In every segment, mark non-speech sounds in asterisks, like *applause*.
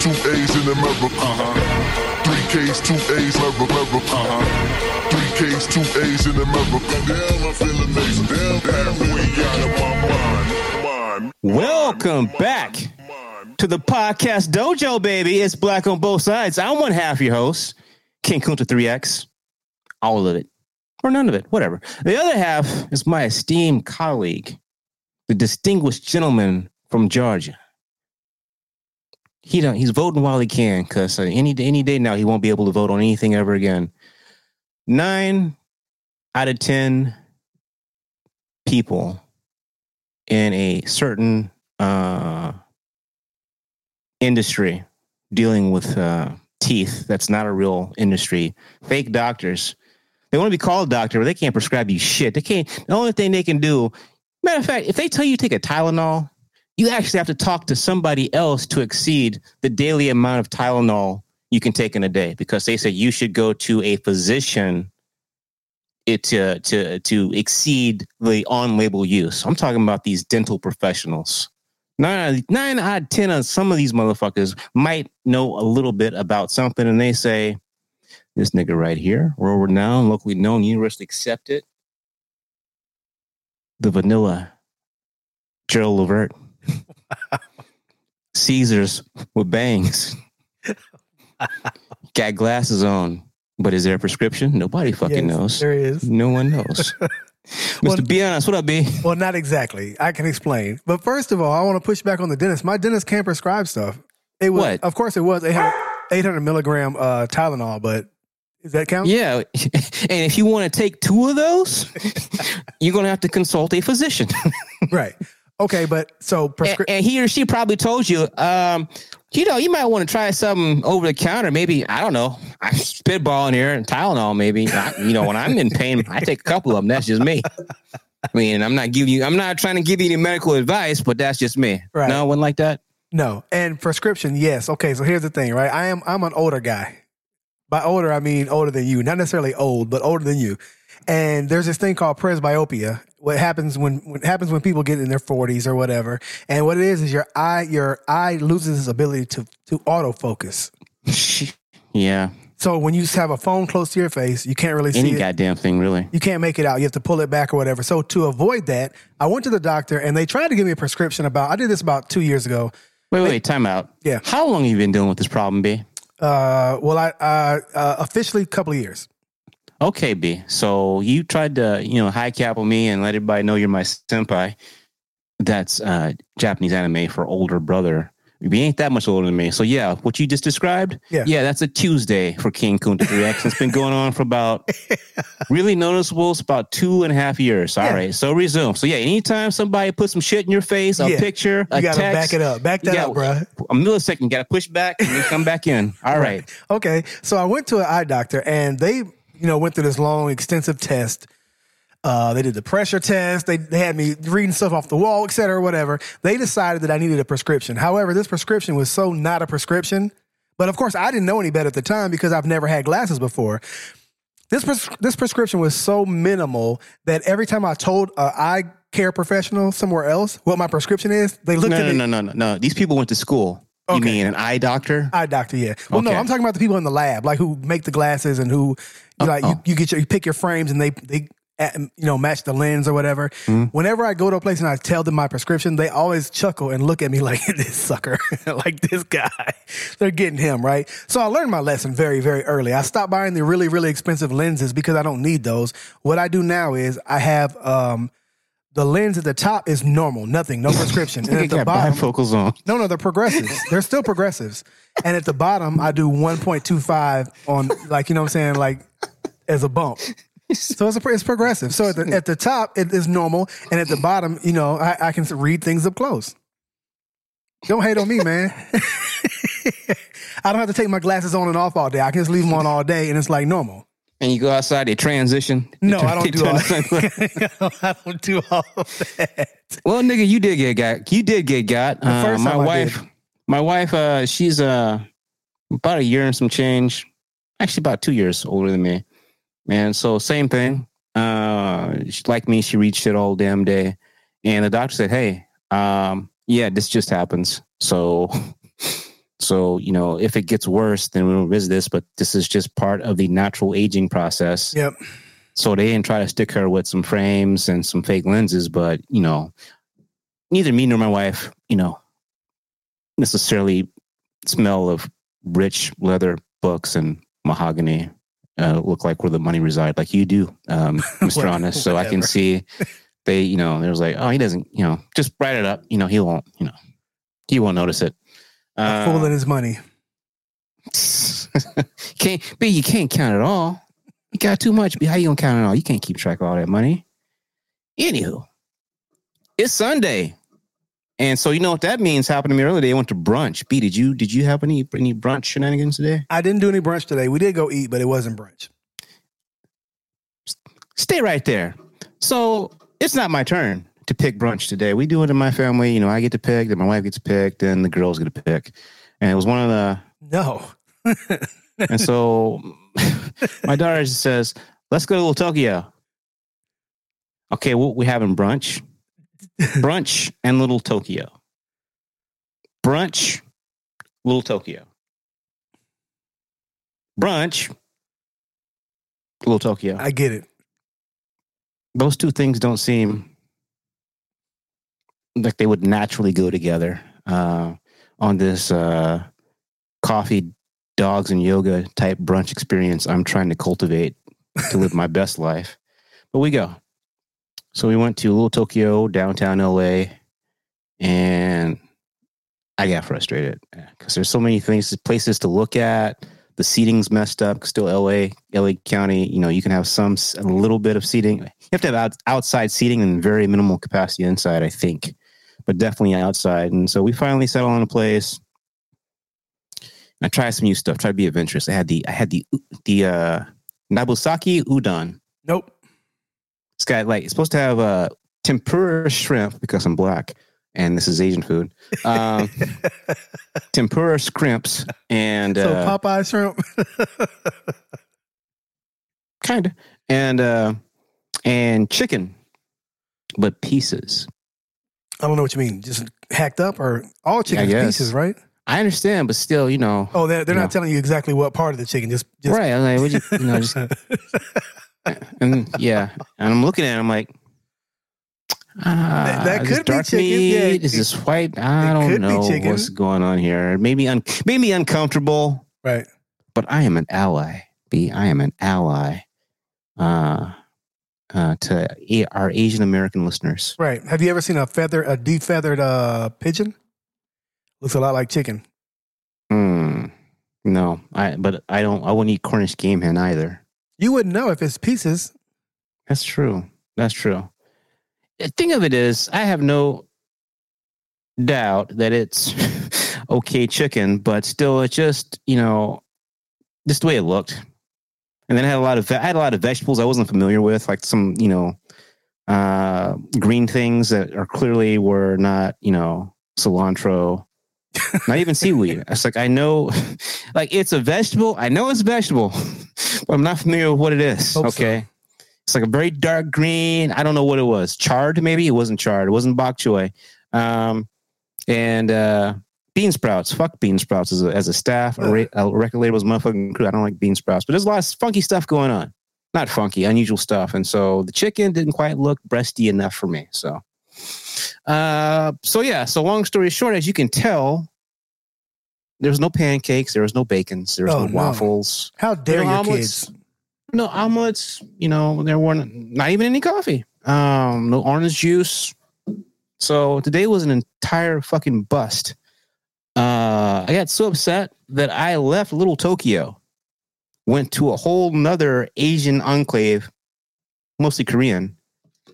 two A's in America. Uh-huh. Three K's, two A's, America. Uh-huh. Three K's, two A's in America. Damn, I feel amazing. Damn, halfway out of my mind. Welcome back to the podcast dojo, baby. It's black on both sides. I'm one half your host, King Kunta 3X. All of it. Or none of it, whatever. The other half is my esteemed colleague, the distinguished gentleman from Georgia. He don't, he's voting while he can, because uh, any day, any day now he won't be able to vote on anything ever again. Nine out of ten people in a certain uh, industry dealing with uh, teeth that's not a real industry, fake doctors. They want to be called doctor, but they can't prescribe you shit. They can't. The only thing they can do, matter of fact, if they tell you take a Tylenol, you actually have to talk to somebody else to exceed the daily amount of Tylenol you can take in a day because they say you should go to a physician it to to to exceed the on-label use. I'm talking about these dental professionals. Nine, nine out of ten of some of these motherfuckers might know a little bit about something, and they say, "This nigga right here, world renowned, locally known, universally accepted, the vanilla Gerald Levert, *laughs* Caesars with bangs, *laughs* got glasses on." But is there a prescription? Nobody fucking Yes, knows. There is. No one knows. *laughs* Well- Mr. Be honest, what up, B? Well, not exactly. I can explain. But first of all, I want to push back on the dentist. My dentist can't prescribe stuff. It was, What? of course, it was 800, 800 milligram uh, Tylenol, but does that count? Yeah. And if you want to take two of those, you're going to have to consult a physician. Right. Okay, but so and, prescri- and he or she probably told you, um, you know, you might want to try something over the counter. Maybe, I don't know, *laughs* I'm spitballing here and Tylenol, maybe. I, you know, when I'm in pain, I take a couple of them. That's just me. I mean, I'm not giving you, I'm not trying to give you any medical advice, but that's just me. Right. No one like that. no. And prescription, yes. Okay, so here's the thing, right? I am I'm an older guy. By older, I mean older than you. Not necessarily old, but older than you. And there's this thing called presbyopia. What happens when what happens when people get in their 40s or whatever. And what it is is your eye your eye loses its ability to to autofocus. *laughs* yeah. So when you have a phone close to your face, you can't really see Any it. goddamn thing, really. you can't make it out. You have to pull it back or whatever. So to avoid that, I went to the doctor and they tried to give me a prescription about. I did this about two years ago. Wait, wait, time out. Yeah. How long have you been dealing with this problem, B? Uh, well, I uh, uh, officially a couple of years. Okay, B. So you tried to, you know, high cap on me and let everybody know you're my senpai. That's uh Japanese anime for older brother. You ain't that much older than me. So yeah, what you just described, Yeah. yeah, that's a Tuesday for King Kunta 3X. It's been going on for about *laughs* really noticeable. It's about two and a half years. All right. Yeah. So resume. So yeah, anytime somebody puts some shit in your face, a Yeah. picture, You a got to text, back it up. Back that got- up, bruh. a millisecond, got to push back and then come back in. All *laughs* right. Okay. So I went to an eye doctor and they, you know, went through this long, extensive test. Uh, they did the pressure test. They, they had me reading stuff off the wall, et cetera, whatever. They decided that I needed a prescription. However, this prescription was so not a prescription. But of course, I didn't know any better at the time because I've never had glasses before. This pres- this prescription was so minimal that every time I told an eye care professional somewhere else what my prescription is, they looked No, at no, me. no, no, no, no. These people went to school. You mean an eye doctor? Eye doctor, yeah. Well, no, I'm talking about the people in the lab, like who make the glasses and who, you like, you, oh. you get your, you pick your frames and they, they, uh, you know, match the lens or whatever. Mm-hmm. Whenever I go to a place and I tell them my prescription, they always chuckle and look at me *laughs* like this sucker, *laughs* like this guy. They're getting him right. So I learned my lesson very, very early. I stopped buying the really, really expensive lenses because I don't need those. What I do now is I have um, the lens at the top is normal, nothing, no *laughs* prescription, and at the bottom. bifocals on. No, no, they're progressives. they're still progressives. And at the bottom, I do 1.25 on, like, you know what I'm saying? Like, as a bump. So it's, a, it's progressive. So at the, at the top, it is normal. And at the bottom, you know, I, I can read things up close. Don't hate on me, man. *laughs* I don't have to take my glasses on and off all day. I can just leave them on all day and it's like normal. And you go outside, they transition. No, They I don't do turn all *laughs* *laughs* I don't do all of that. Well, nigga, you did get got. You did get got. Uh, first my wife, my wife, uh, she's uh about a year and some change. Actually, about two years older than me. And so same thing. Uh, she, like me, she reached it all damn day, and the doctor said, "Hey, um, yeah, this just happens. So, *laughs* So, you know, if it gets worse, then we'll visit this, but this is just part of the natural aging process. Yep. So they didn't try to stick her with some frames and some fake lenses, but, you know, neither me nor my wife, you know, necessarily smell of rich leather books and mahogany uh, look like where the money reside, like you do, um, *laughs* Mr. Honest. So I can see they, you know, there was like, oh, he doesn't, you know, just write it up. You know, he won't, you know, he won't notice it. A Uh, fool and his money. *laughs* can't, but you can't count it all. You got too much. B. How you gonna count it all? You can't keep track of all that money. Anywho, it's Sunday, and so you know what that means. Happened to me earlier. I went to brunch. B, did you did you have any any brunch shenanigans today? I didn't do any brunch today. We did go eat, but it wasn't brunch. Stay right there. So it's not my turn to pick brunch today. We do it in my family. You know, I get to pick, then my wife gets picked, pick, then the girls get to pick, and it was one of the No. *laughs* And so *laughs* my daughter just says, let's go to Little Tokyo. Okay, what we having brunch? Brunch and Little Tokyo. Brunch, Little Tokyo. Brunch, Little Tokyo. I get it. Those two things don't seem like they would naturally go together uh, on this uh, coffee, dogs, and yoga type brunch experience I'm trying to cultivate to live my best life. But we go. So we went to Little Tokyo, downtown LA, and I got frustrated because there's so many things, places to look at. The seating's messed up. Still, LA, LA County. You know, you can have some a little bit of seating. You have to have out, outside seating and very minimal capacity inside, I think, but definitely outside. And so we finally settled on a place. I tried some new stuff. Tried to be adventurous. I had the I had the the uh, Nabeyaki udon. Nope. It's got like it's supposed to have uh, tempura shrimp because I'm black and this is Asian food. Um, *laughs* tempura shrimps and So uh, Popeye shrimp. kind of and uh, and chicken, but pieces. I don't know what you mean. Just hacked up or all chicken guess. pieces, right? I understand, but still, you know, Oh, they're, they're No. not telling you exactly what part of the chicken. Just, just right? I'm like, you, you know, just *laughs* and yeah, and I'm looking at it, I'm like. Ah, That- that is this could be chicken. meat? Yeah, is it- this white? I don't know what's going on here. Maybe un, maybe uncomfortable. right. but I am an ally. B. I am an ally uh, uh, to a- our Asian American listeners. Right. Have you ever seen a feather, a defeathered uh, pigeon? Looks a lot like chicken. Hmm. No, I. But I don't. I wouldn't eat Cornish game hen either. You wouldn't know if it's pieces. That's true. That's true. The thing of it is, I have no doubt that it's *laughs* okay chicken, but still, it's just you know, just the way it looked. And then I had a lot of I had a lot of vegetables I wasn't familiar with, like some you know, uh, green things that are clearly were not you know cilantro, not even seaweed. *laughs* It's like I know, *laughs* like it's a vegetable. I know it's a vegetable, *laughs* but I'm not familiar with what it is. Hope so. okay. It's like a very dark green. I don't know what it was. Charred, maybe it wasn't charred. It wasn't bok choy. Um, and uh, bean sprouts. Fuck bean sprouts as a, as a staff. A, re- a record label's motherfucking crew. I don't like bean sprouts, but there's a lot of funky stuff going on. Not funky, unusual stuff. And so the chicken didn't quite look breasty enough for me. So, uh, so yeah. So long story short, as you can tell, there was no pancakes. There was no bacons. There was Oh, no no. waffles. How dare No your omelets. kids? No omelets. You know, there weren't not even any coffee. Um, no orange juice. So today was an entire fucking bust. Uh, I got so upset that I left Little Tokyo, went to a whole nother Asian enclave, mostly Korean,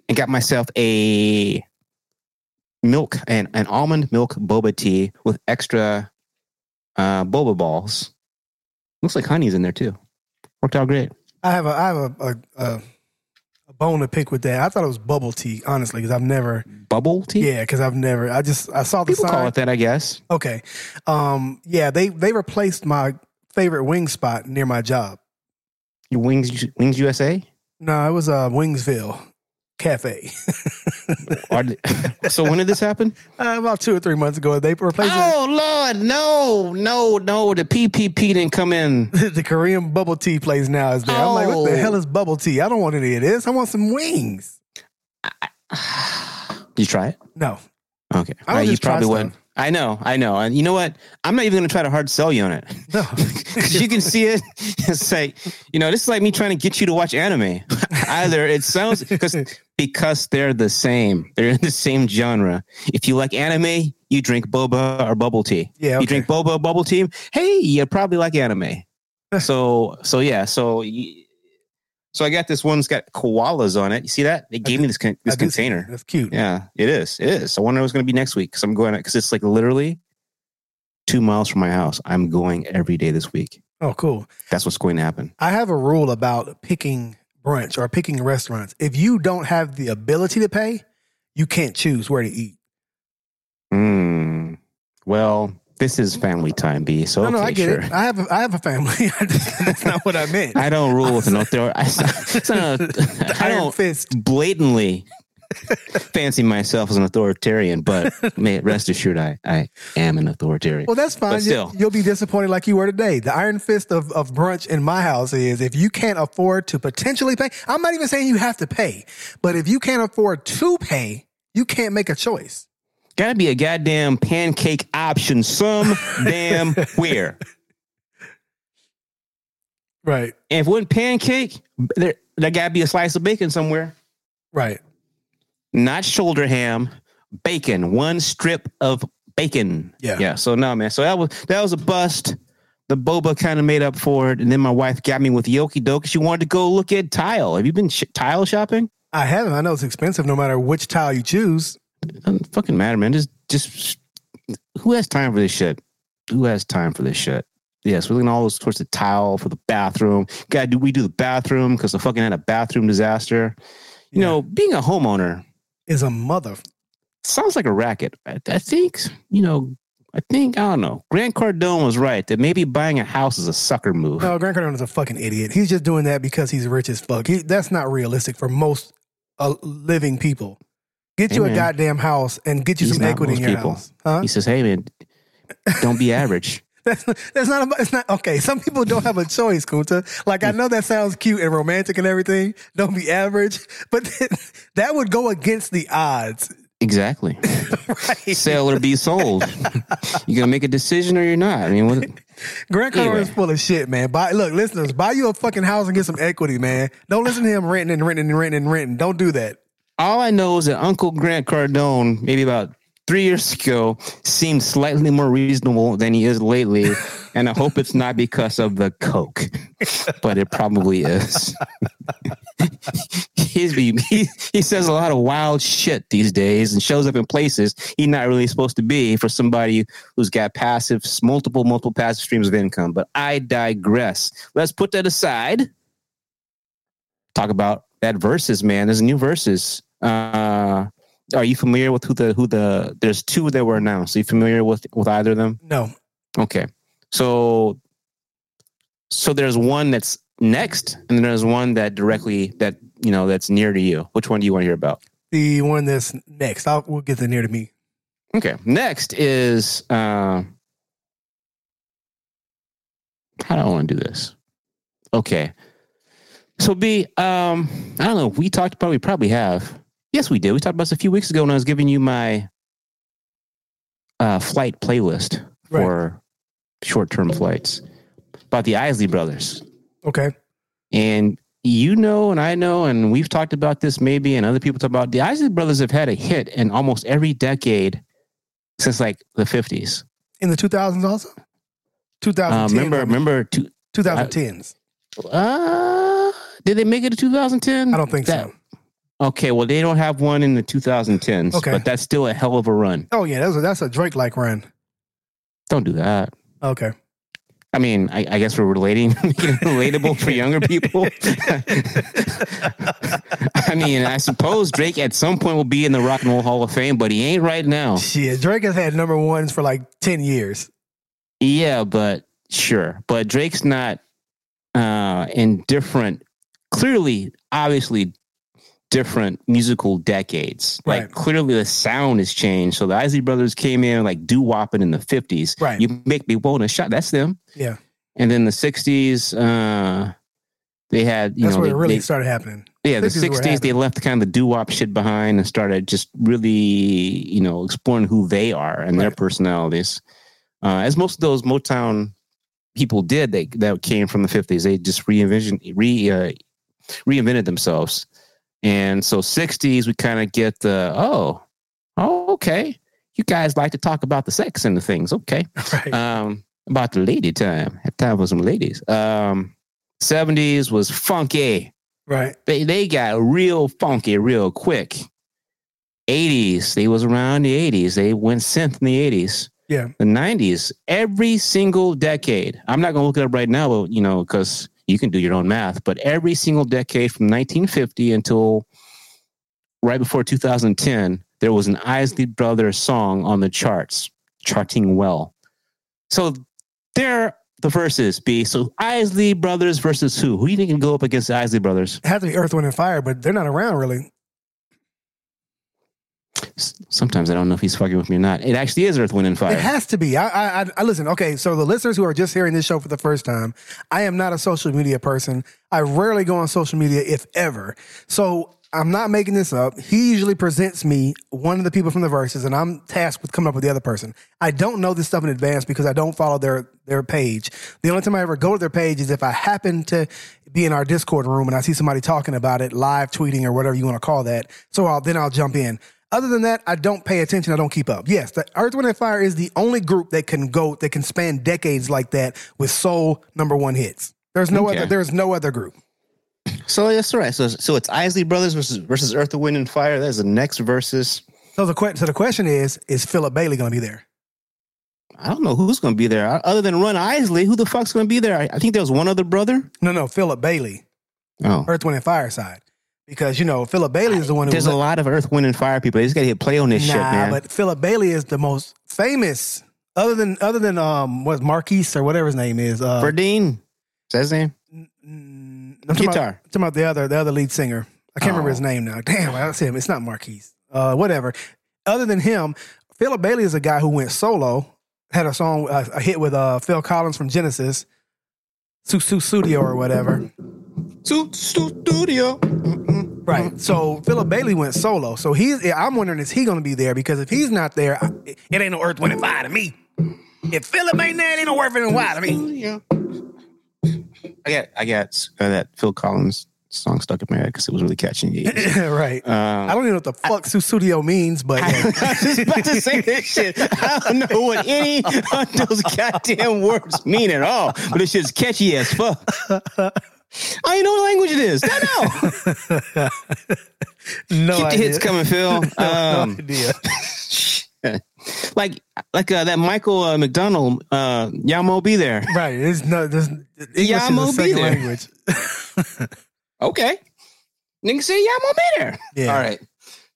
and got myself a milk and an almond milk boba tea with extra uh, boba balls. Looks like honey's in there too. Worked out great. I have a, I have a, a, a, bone to pick with that. I thought it was bubble tea, honestly, because I've never, Bubble tea. yeah, because I've never, I just, I saw the People sign. call it that, I guess. Okay. Um, yeah, they, they replaced my favorite wing spot near my job. Your wings, Wings USA. No, it was uh, Wingsville. Cafe. *laughs* So when did this happen? Uh, about two or three months ago, they replaced it- Oh Lord, no, no, no. The PPP didn't come in. *laughs* the Korean bubble tea place now is there. I'm like, what the Oh. hell is bubble tea? I don't want any of this. I want some wings. Did you try it? No, Okay, I Right, you probably wouldn't. I know, I know, and you know what? I'm not even going to try to hard sell you on it. no. *laughs* you can see it. *laughs* It's like you know, this is like me trying to get you to watch anime. *laughs* Either it sounds because because they're the same. They're in the same genre. If you like anime, you drink boba or bubble tea. Yeah, You drink boba bubble tea. Hey, you probably like anime. so so yeah. So y- so I got this one that's got koalas on it. You see that? They gave me this con- this container. That's cute. Yeah, it is. It is. I wonder what's going to be next week because I'm going because it's like literally two miles from my house. I'm going every day this week. Oh, cool. That's what's going to happen. I have a rule about picking brunch or picking restaurants. If you don't have the ability to pay, you can't choose where to eat. Mm. Well, this is family time, B. So no, okay, no, I get sure. it. I have a, I have a family. *laughs* That's not what I meant. I don't rule with an authority. I, it's not a- I Iron don't fist. blatantly fancy myself as an authoritarian, but may rest assured, I, I am an authoritarian. Well, that's fine. But still. You, will be disappointed like you were today. The iron fist of, of brunch in my house is if you can't afford to potentially pay, I'm not even saying you have to pay, but if you can't afford to pay, you can't make a choice. Got to be a goddamn pancake option some *laughs* damn where. Right. And if it wasn't pancake, there there got to be a slice of bacon somewhere. Right. Not shoulder ham, bacon. One strip of bacon. Yeah. yeah. So no, man. So that was that was a bust. The boba kind of made up for it, and then my wife got me with Yoki Doke. She wanted to go look at tile. Have you been sh- tile shopping? I haven't. I know it's expensive no matter which tile you choose. Doesn't fucking matter, man. Just just who has time for this shit? Who has time for this shit? Yes, we're looking at all those sorts of tile for the bathroom. God, do we do the bathroom because the fucking had a bathroom disaster? You Yeah. know, being a homeowner Is a mother. sounds like a racket. I, I think, you know, I think, I don't know. Grant Cardone was right that maybe buying a house is a sucker move. No, Grant Cardone is a fucking idiot. He's just doing that because he's rich as fuck. He, that's not realistic for most uh, living people. Get Hey, you a goddamn house and get you He's some equity in your people. house. Huh? He says, hey, man, don't be average. *laughs* That's that's not about, it's not okay. Some people don't have a choice, Kunta. Like I know that sounds cute and romantic and everything. Don't be average, *laughs* but *laughs* that would go against the odds, Exactly. right? Sell or be sold. you're gonna make a decision or you're not. I mean, what, Grant Cardone Anyway. is full of shit, man. Buy look, listeners, buy you a fucking house and get some equity, man. Don't listen to him renting and renting and renting and renting. Don't do that. All I know is that Uncle Grant Cardone, maybe about three years ago, seemed slightly more reasonable than he is lately. *laughs* And I hope it's not because of the coke, but it probably is. *laughs* He's, he, he says a lot of wild shit these days and shows up in places he's not really supposed to be for somebody who's got passive, multiple, multiple passive streams of income. But I digress. Let's put that aside. Talk about that verses, man. There's a new verses. Uh, are you familiar with who the who the? There's two that were announced. Are you familiar with with either of them? No. Okay, so so there's one that's next, and then there's one that directly that you know that's near to you. Which one do you want to hear about? The one that's next. I'll we'll get the near to me. Okay, next is uh, how do I want to do this? Okay, so B, um, I don't know. We talked about. We probably have. Yes, we did. We talked about this a few weeks ago when I was giving you my uh, flight playlist Right. for short-term flights about the Isley brothers. Okay. And you know, and I know, and we've talked about this maybe, and other people talk about the Isley brothers have had a hit in almost every decade since like the 50s. In the 2000s also? 2010s. Uh, remember, remember, two, 2010s. uh, did they make it to 2010? I don't think That- so. Okay, well, they don't have one in the 2010s, Okay. but that's still a hell of a run. Oh yeah, that's a, that's a Drake like run. Don't do that. Okay. I mean, I, I guess we're relating, *laughs* relatable for *laughs* younger people. *laughs* I mean, I suppose Drake at some point will be in the Rock and Roll Hall of Fame, but he ain't right now. Shit, Drake has had number ones for like 10 years. Yeah, but sure. But Drake's not uh indifferent, clearly, obviously different musical decades. Like clearly the sound has changed. So the Isley Brothers came in like do wopping in the fifties. Right. You make me want a shot. That's them. Yeah, And then the sixties, uh, they had you that's know where they, it really they- started happening. yeah the 60s were sixties they left kind of the doo wop shit behind and started just really you know exploring who they are and their personalities. Uh, as most of those Motown people did, they that came from the fifties. They just reinvented re uh, reinvented themselves. And so 60s, we kind of get the, oh, oh, okay. You guys like to talk about the sex and the things. Okay. *laughs* Right. Um, about the lady time. Had time for some ladies. Um, 70s was funky. right. They they got real funky real quick. 80s, they was around the 80s. They went synth in the 80s. Yeah. The 90s, every single decade. I'm not gonna look it up right now, but you know, because you can do your own math, but every single decade from 1950 until right before 2010, there was an Isley Brothers song on the charts, charting well. So there the verses be. So Isley Brothers versus who? Who do you think can go up against the Isley Brothers? It had to be Earth, Wind, and Fire, but they're not around really. Sometimes I don't know if he's fucking with me or not. It actually is Earth, Wind, and Fire. It has to be. I, I, I, I listen. Okay, so the listeners who are just hearing this show for the first time, I am not a social media person. I rarely go on social media, if ever. So I'm not making this up. He usually presents me one of the people from the verses, and I'm tasked with coming up with the other person. I don't know this stuff in advance because I don't follow their their page. The only time I ever go to their page is if I happen to be in our Discord room and I see somebody talking about it, live tweeting or whatever you want to call that. So I'll then I'll jump in. Other than that, I don't pay attention. I don't keep up. Yes, the Earth, Wind, and Fire is the only group that can go that can span decades like that with soul number one hits. There's no Okay. other. There's no other group. So that's all right. So so it's Isley Brothers versus versus Earth, Wind, and Fire. That's the next versus. So the que- so the question is: Is Philip Bailey going to be there? I don't know who's going to be there other than Ron Isley. Who the fuck's going to be there? I, I think there was one other brother. No, no, Philip Bailey, Oh, Earth, Wind, and Fire side, because you know Philip Bailey is the one who. there's a lot of Earth, Wind, and Fire people. They just got to hit play on this shit, nah, man. but Philip Bailey is the most famous. Other than other than um, what Marquise or whatever his name is. Uh, Verdine, is that his name? Mm, I'm talking Guitar. About, talking about the other the other lead singer. I can't remember his Oh. name now. Damn, I that's him. It's not Marquise. Uh, whatever. Other than him, Philip Bailey is a guy who went solo. Had a song, uh, a hit with uh, Phil Collins from Genesis, Su Su Studio or whatever. Stu- Studio. Right. So Philip Bailey went solo. So he's. I'm wondering is he going to be there? Because if he's not there, I- it ain't no Earth, Wind, and Fire to me. If Philip ain't there, it ain't no Earth, Wind, and Fire to me. Yeah. I got I got uh, that Phil Collins song stuck in my head because it was really catchy. *laughs* right. Um, I don't even know what the fuck Su Studio means, but I was just about to say this shit. I don't know what any of those goddamn words mean at all, but it's just catchy as fuck. *laughs* I know what language it is. I know. *laughs* no Keep the hits coming, Phil. *laughs* Um, no idea. *laughs* like like uh, that Michael uh, McDonald, uh, Yamo be there. Right. It's no. There's, English Yeah, is be second language. Okay. Nigga say Yamo be there. Yeah. All right.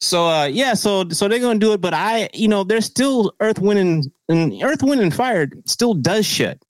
So uh yeah, so so they're gonna do it, but I you know, there's still Earth, Wind, and, and Earth, Wind, and Fire still does shit.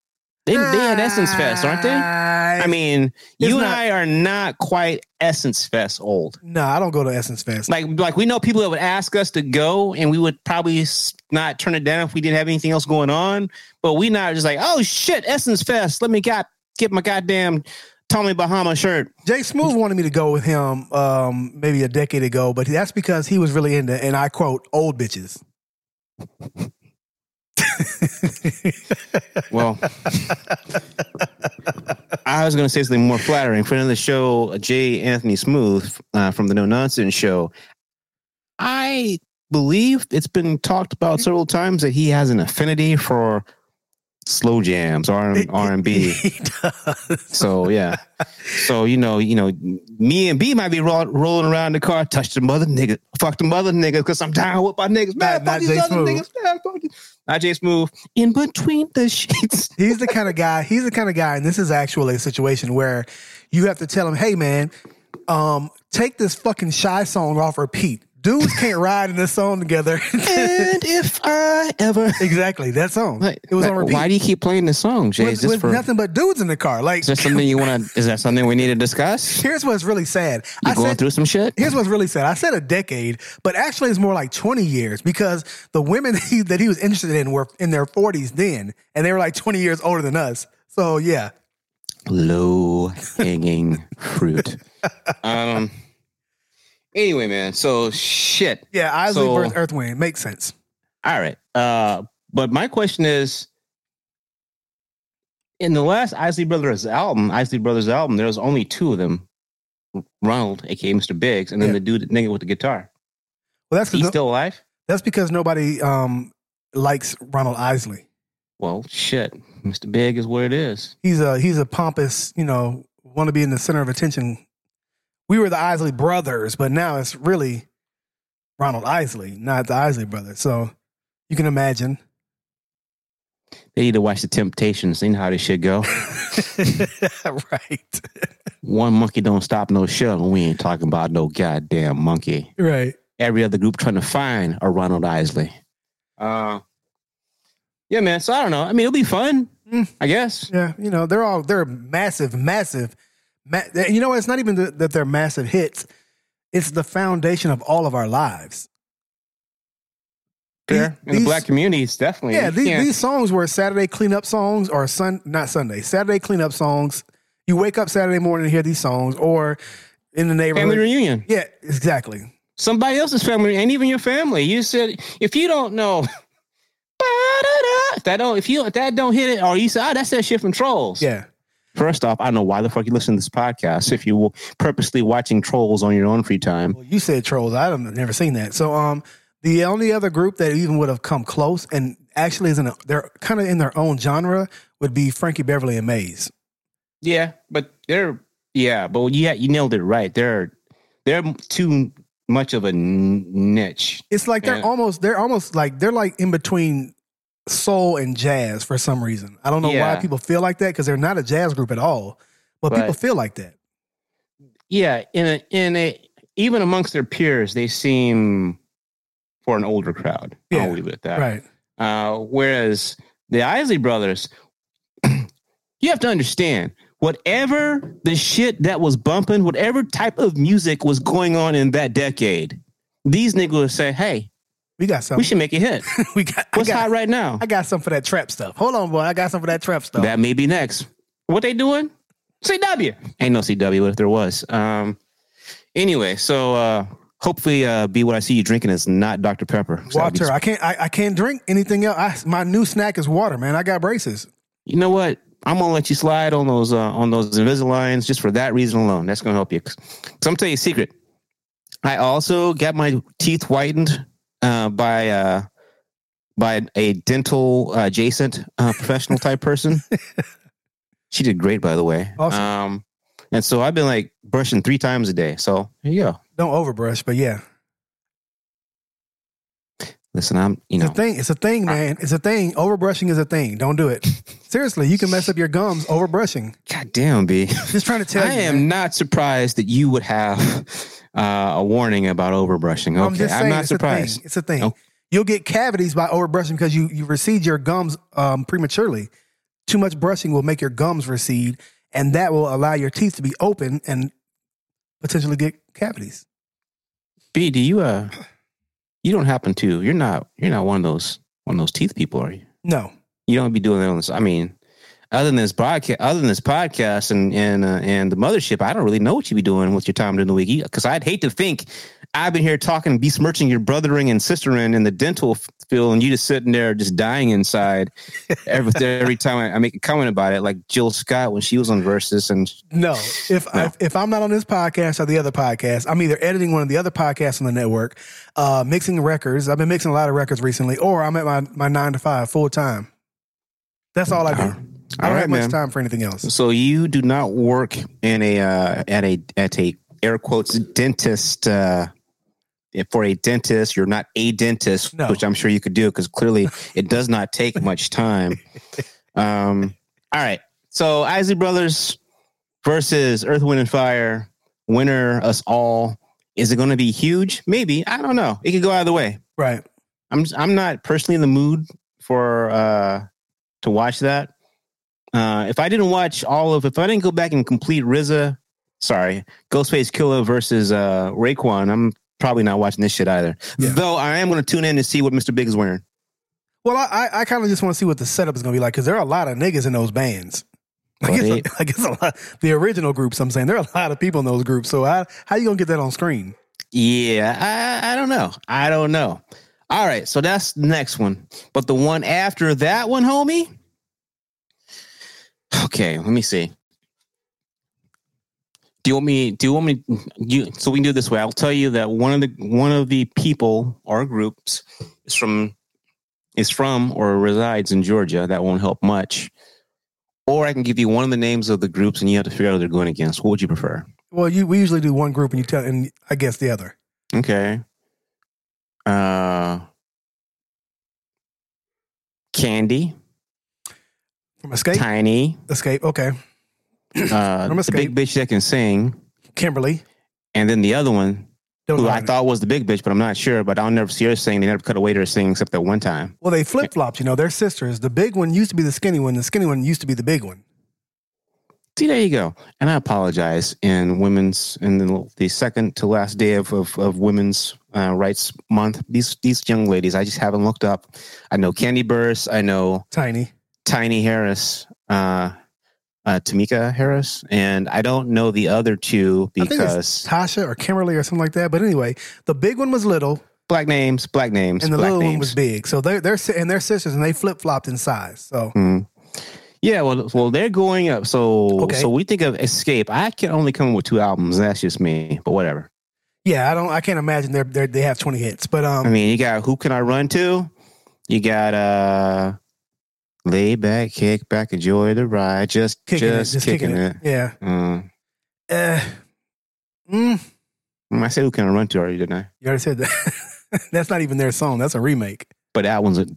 They they had Essence Fest, aren't they? I mean, you and not- I are not quite Essence Fest old. no, I don't go to Essence Fest. Like like we know people that would ask us to go, and we would probably not turn it down if we didn't have anything else going on. But we not just like, oh shit, Essence Fest. Let me got get my goddamn Tommy Bahama shirt. Jay Smooth wanted me to go with him um, maybe a decade ago, but that's because he was really into, and I quote, old bitches. *laughs* Well, I was going to say something more flattering. Friend of the show, Jay Anthony Smooth uh, from the No Nonsense Show. I believe it's been talked about several times that he has an affinity for slow jams, R and *laughs* B. So yeah, so you know, you know, me and B might be roll, rolling around the car, touch the mother nigga, fuck the mother nigga, because I'm down with my niggas. Man, Not- not fuck these other Smooth. niggas. Man, fuck these- Not Jay Smooth. In between the sheets. *laughs* He's the kind of guy. He's the kind of guy, and this is actually a situation where you have to tell him, "Hey, man, um, take this fucking shy song off repeat. Dudes can't ride in this song together. and if I ever. exactly that song. Like, it was like, on repeat. Why do you keep playing this song, Jay? with, with for? nothing but dudes in the car. Like, Is that something you want to? Is that something we need to discuss? here's what's really sad. You I going said, through some shit? Here's what's really sad. I said a decade, but actually it's more like 20 years because the women *laughs* that he, that he was interested in were in their 40s then, and they were like 20 years older than us. So yeah, Low hanging fruit. *laughs* Um. Anyway, man. So shit. yeah, Isley So- versus Earth Wind makes sense. All right. Uh, but my question is, in the last Isley Brothers album, Isley Brothers album, there was only two of them, Ronald, aka Mr. Biggs, and then Yeah. the dude, nigga with the guitar. Well, that's He's because still alive. that's because nobody um likes Ronald Isley. Well, shit, Mr. Big is what it is. He's a he's a pompous, you know, want to be in the center of attention. We were the Isley brothers, but now it's really Ronald Isley, not the Isley brothers. So you can imagine. They need to watch the Temptations. They know how this shit go. *laughs* *laughs* right. One monkey don't stop no show. and We ain't talking about no goddamn monkey. Right. Every other group trying to find a Ronald Isley. Uh, yeah, man. So I don't know. I mean, it'll be fun, Mm. I guess. Yeah, you know, they're all they're massive, massive. You know, it's not even that they're massive hits. It's the foundation of all of our lives. Fair. In the black communities, definitely. Yeah, these, these songs were Saturday cleanup songs or sun not Sunday, Saturday cleanup songs. You wake up Saturday morning and hear these songs, or in the neighborhood. family reunion. yeah, exactly. Somebody else's family, and even your family. You said if you don't know, *laughs* if that don't, if you if that don't hit it, or you say, oh, that's that shit from Trolls. Yeah, First off, I don't know why the fuck you listen to this podcast if you were purposely watching Trolls on your own free time. well, you said trolls. I've never seen that. So, um, the only other group that even would have come close and actually is in a, they're kind of in their own genre would be Frankie Beverly and Maze. Yeah, but they're yeah, but yeah, you nailed it right. They're they're too much of a niche. It's like they're Yeah. almost they're almost like they're like in between soul and jazz for some reason. I don't know Yeah. why people feel like that because they're not a jazz group at all, but, But- people feel like that. Yeah, in a in a even amongst their peers, they seem for an older crowd. Yeah, I'll leave it at that. Right. Uh, whereas the Isley brothers, *clears throat* you have to understand whatever the shit that was bumping, whatever type of music was going on in that decade, these niggas would say, "Hey, We got something. we should make a hit. *laughs* We got. What's got, hot right now? I got some for that trap stuff. Hold on, boy. I got some for that trap stuff. That may be next. What they doing? CW. Ain't no CW. What if there was? Um. Anyway, so uh hopefully, uh, be what I see you drinking is not Dr Pepper. So that'd be- water. I can't. I, I can't drink anything else. I, my new snack is water, man. I got braces. you know what? I'm gonna let you slide on those uh, on those Invisaligns just for that reason alone. That's gonna help you. Cause I'm gonna tell you a secret. I also got my teeth whitened uh, by uh, by a dental adjacent uh, professional type person. *laughs* she did great, by the way. Awesome. Um, and so I've been like brushing three times a day. So here you go. Don't overbrush, but yeah, Listen, I'm you know it's a thing. It's a thing, man. It's a thing. Overbrushing is a thing. Don't do it. Seriously, you can mess up your gums overbrushing. God damn, B. Just trying to tell *laughs* I you. am man. not surprised that you would have uh, a warning about overbrushing. Okay, I'm just saying, I'm not it's surprised. A. It's a thing. Oh. You'll get cavities by overbrushing because you you recede your gums um, prematurely. Too much brushing will make your gums recede, and that will allow your teeth to be open and potentially get cavities. B, do you uh, you don't happen to? You're not. You're not one of those one of those teeth people, are you? No, You don't be doing that on this. I mean, other than this podcast, other than this podcast and and uh, and the mothership, I don't really know what you be doing with your time during the week. Because I'd hate to think I've been here talking, besmirching your brothering and sistering in the dental field, and you just sitting there just dying inside *laughs* every every time I, I make a comment about it, like Jill Scott when she was on Versus, and no. If No. If, if I'm not on this podcast or the other podcast, I'm either editing one of the other podcasts on the network, uh, mixing records. I've been mixing a lot of records recently, or I'm at my my nine to five full time. That's all I do. All I don't right, have much man. time for anything else. So you do not work in a uh, at a at a air quotes dentist uh, for a dentist. You're not a dentist, No. which I'm sure you could do because clearly *laughs* it does not take much time. Um, all right. So Isley Brothers versus Earth, Wind, and Fire. Winner, us all. Is it going to be huge? Maybe. I don't know. It could go either way. Right. I'm I'm not personally in the mood for uh to watch that. Uh if I didn't watch all of if I didn't go back and complete RZA, sorry, Ghostface Killah versus uh Raekwon, I'm probably not watching this shit either. Yeah. Though I am going to tune in to see what Mr. Big is wearing. Well, I I, kind of just want to see what the setup is going to be like because there are a lot of niggas in those bands. *laughs* Like it's, a, like it's a lot. The original groups, I'm saying, there are a lot of people in those groups. So how how you gonna get that on screen? Yeah, I, I don't know. I don't know. All right, so that's the next one. But the one after that one, homie. Okay, let me see. Do you want me? Do you want me? You so we can do it this way. I'll tell you that one of the one of the people or groups is from is from or resides in Georgia. That won't help much. Or I can give you one of the names of the groups, and you have to figure out who they're going against. What would you prefer? Well, you we usually do one group and you tell, and I guess the other. Okay. Uh Candy, From Xscape, Tiny, Xscape. Okay, uh *clears throat* From the Xscape. big bitch that can sing, Kimberly. and then the other one Don't who I thought was the big bitch, but I'm not sure. But I'll never see her sing. They never cut away to her singing except that one time. Well, they flip flopped. You know, they're sisters. The big one used to be the skinny one. The skinny one used to be the big one. See, there you go. And I apologize in women's in the, the second to last day of of, of Women's uh, Rights Month. These these young ladies, I just haven't looked up. I know Kandi Burst. I know Tiny. Tiny Harris, uh, uh, Tameka Harris, and I don't know the other two I think it's because Tasha or Kimberly or something like that. But anyway, the big one was little black names, black names, and the little names. one was big. So they're they're and they're sisters and they flip flopped in size. So Mm. Yeah, well, well, they're going up. So, Okay. so we think of Xscape. I can only come up with two albums. That's just me, but whatever. yeah, I don't I can't imagine they're, they're they have twenty hits. But um, I mean, you got Who Can I Run To? You got uh, Lay Back, Kick Back, Enjoy the Ride. Just, kicking just, it, just kicking, it. Yeah. Mm. Uh, mm, I said Who Can I Run To already, didn't I? you already said that. *laughs* That's not even their song. That's a remake. But that one's a. *laughs*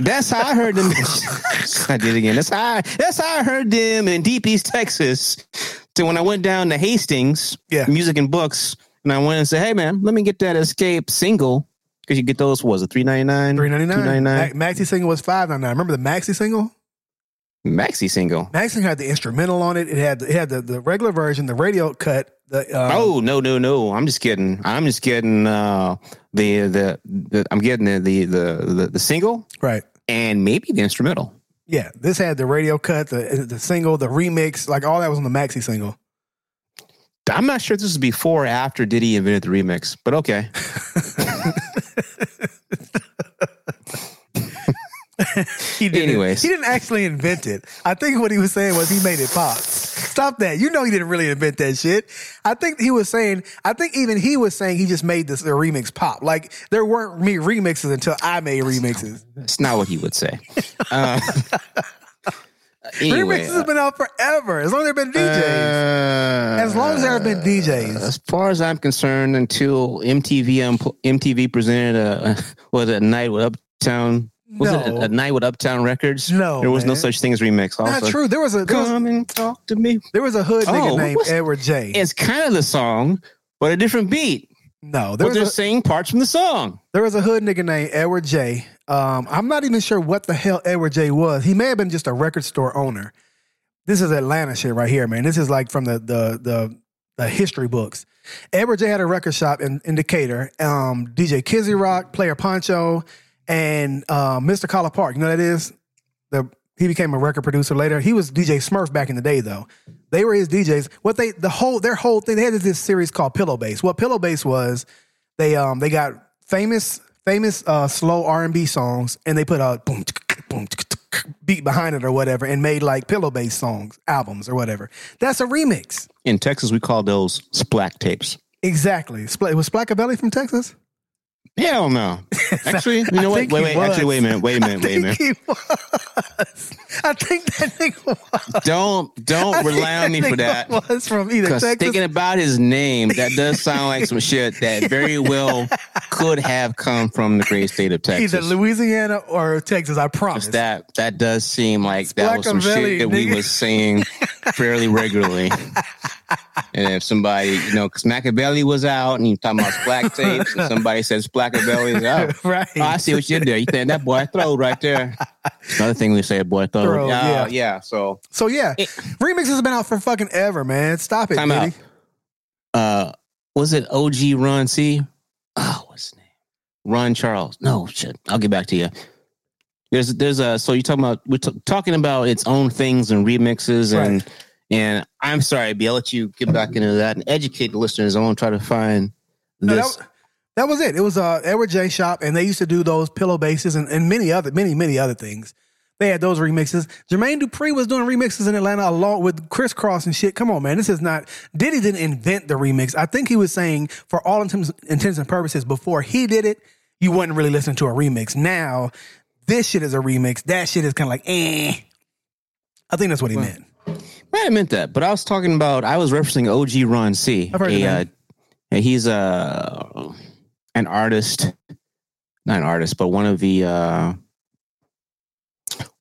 that's how I heard them. *laughs* I did it again. That's how I, that's how I heard them in Deep East Texas. So when I went down to Hastings, Yeah. music and books, and I went and said, "Hey man, let me get that Xscape single because you get those. what Was it three ninety nine? Three ninety Two ninety nine. nine. Maxi single was five ninety nine. Remember the Maxi single? Maxi single. Maxi had the instrumental on it. It had it had the, the regular version, the radio cut. The um, oh no no no! I'm just kidding. I'm just getting uh, the, the the I'm getting the the the the, single right. and maybe the instrumental. Yeah, this had the radio cut, the the single, the remix, like all that was on the Maxi single. I'm not sure if this is before or after Diddy invented the remix, but okay. *laughs* *laughs* *laughs* He didn't, Anyways. he didn't actually invent it. I think what he was saying was he made it pop. Stop that! You know he didn't really invent that shit. I think he was saying. I think even he was saying he just made this the remix pop. Like there weren't me remixes until I made remixes. That's not what he would say. *laughs* Uh, anyway, remixes have been out forever. As long as there have been DJs. uh, as long as there have been DJs. As far as I'm concerned, until MTV um, MTV presented a *laughs* was it a night with Uptown was it a, a night with Uptown Records? No, there was no such thing as remix. Not true. There was a there was, come and talk to me. there was a hood nigga Oh, named Edward J. It's kind of the song, but a different beat. No, there But was they're a, saying parts from the song. There was a hood nigga named Edward J. Um, I'm not even sure what the hell Edward J was. He may have been just a record store owner. This is Atlanta shit right here, man. This is like from the the the, the history books. Edward J had a record shop in, in Decatur. Um, DJ Kizzy Rock, Player Poncho, and uh, Mr. Collipark. You know that is? The he became a record producer later. He was DJ Smurf back in the day, though. They were his DJs. What they the whole their whole thing they had this series called Pillow Bass. What Pillow Bass was, they um they got famous famous uh slow R and B songs and they put a boom boom beat behind it or whatever and made like pillow bass songs albums or whatever. That's a remix. In Texas, we call those splack tapes. Exactly. Spl- Was Splackavelli from Texas? Hell no. *laughs* Actually, you know what? Wait, wait. was. Actually, wait a minute. Wait a minute. I Wait a minute. he was. I think that nigga was. Don't don't think rely on me for that. Was from either Texas. thinking about his name, that does sound like some *laughs* shit that very well could have come from the great state of Texas. Either Louisiana or Texas, I promise. That that does seem like that was some shit that we nigga. was saying fairly regularly. *laughs* and if somebody, you know, because Machiavelli was out and you talking about black tapes, and somebody says Machiavelli is out. *laughs* right. Oh, I see what you did there. You think that boy throw right there. *laughs* Another thing we say, boy throw. Throw, yeah, yeah. yeah. So So yeah, It- remixes have been out for fucking ever, man. Stop it, time out. Uh, was it OG Ron C? Oh, what's his name? Ron Charles. No shit. I'll get back to you. There's there's a so you're talking about we're t- talking about its own things and remixes and and I'm sorry, B. I'll let you get back into that and educate the listeners. I want to try to find No, this. that, that was it. It was uh, Edward J. Shop, and they used to do those pillow bases and, and many other, many, many other things. They had those remixes. Jermaine Dupri was doing remixes in Atlanta along with Kris Kross and shit. Come on, man. This is not Diddy didn't invent the remix. I think he was saying, for all intents, intents and purposes, before he did it, you wasn't really listening to a remix. Now, this shit is a remix. That shit is kind of like, eh. I think that's what he meant. I meant that, but I was talking about. I was referencing OG Ron C. I've heard A, name. uh, he's a an artist, not an artist, but one of the uh,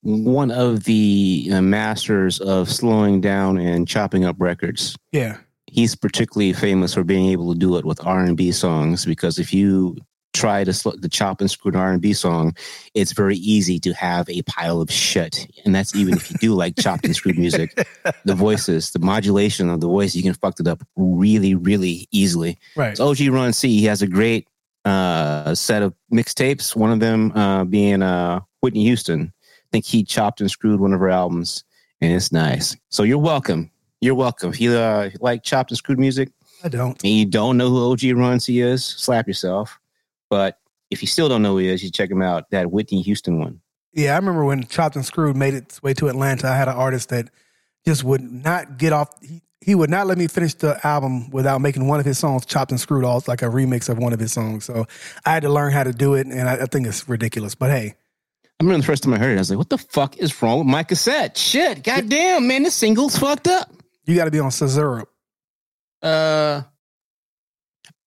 one of the uh, masters of slowing down and chopping up records. Yeah. He's particularly famous for being able to do it with R and B songs because if you try to sl- the chop and screw R and B song, it's very easy to have a pile of shit, and that's even if you do like chopped and screwed music *laughs* the voices, the modulation of the voice, you can fuck it up really, really easily. Right. So OG Ron C, he has a great uh, set of mixtapes. One of them uh, being uh, Whitney Houston. I think he chopped and screwed one of her albums, and it's nice. So you're welcome. You're welcome. If you uh, like chopped and screwed music I don't. and you don't know who OG Ron C is, slap yourself. But if you still don't know who he is, you check him out. That Whitney Houston one. Yeah, I remember when Chopped and Screwed made its way to Atlanta. I had an artist that just would not get off. He, he would not let me finish the album without making one of his songs chopped and screwed all like a remix of one of his songs. So I had to learn how to do it, and I, I think it's ridiculous. But hey, I remember the first time I heard it, I was like, what the fuck is wrong with my cassette? Shit, goddamn, man, this single's fucked up. you got to be on Scissor. Uh,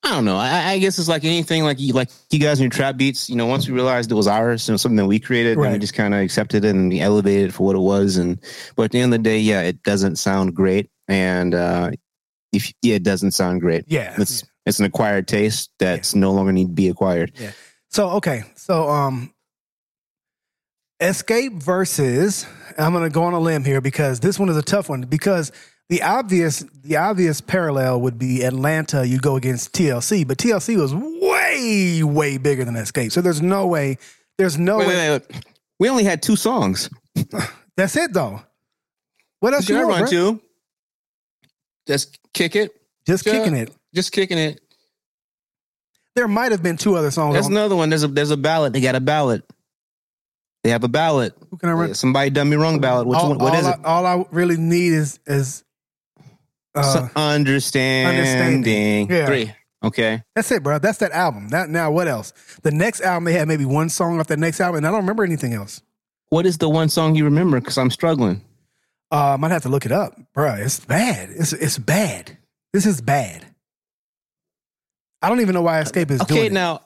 I don't know. I, I guess it's like anything, like you, like you guys in your trap beats. You know, once we realized it was ours and something that we created, then we just kind of accepted it and we elevated it for what it was. And but at the end of the day, yeah, it doesn't sound great. And uh, if yeah, it doesn't sound great. Yeah. It's it's an acquired taste that's no longer need to be acquired. Yeah. So okay, so um, Xscape versus. I'm gonna go on a limb here because this one is a tough one because the obvious the obvious parallel would be Atlanta. You go against TLC, but TLC was way way bigger than Xscape. So there's no way. There's no Wait, way. wait, wait. We only had two songs. *laughs* That's it though. What else Can you I want, run two? Just kick it. Just Yeah. kicking it. Just kicking it. There might have been two other songs. There's on- another one. There's a there's a ballot. They got a ballot. They have a ballot. who can I run? Somebody done me wrong ballot. Which all, one? What all is I, it? All I really need is is. Uh, understanding. understanding. Yeah. Three. Okay. That's it, bro. That's that album. That now what else? The next album they had maybe one song off the next album, and I don't remember anything else. What is the one song you remember? Because I'm struggling. Uh, I might have to look it up, bro. It's bad. It's it's bad. This is bad. I don't even know why Xscape is Okay, doing it. now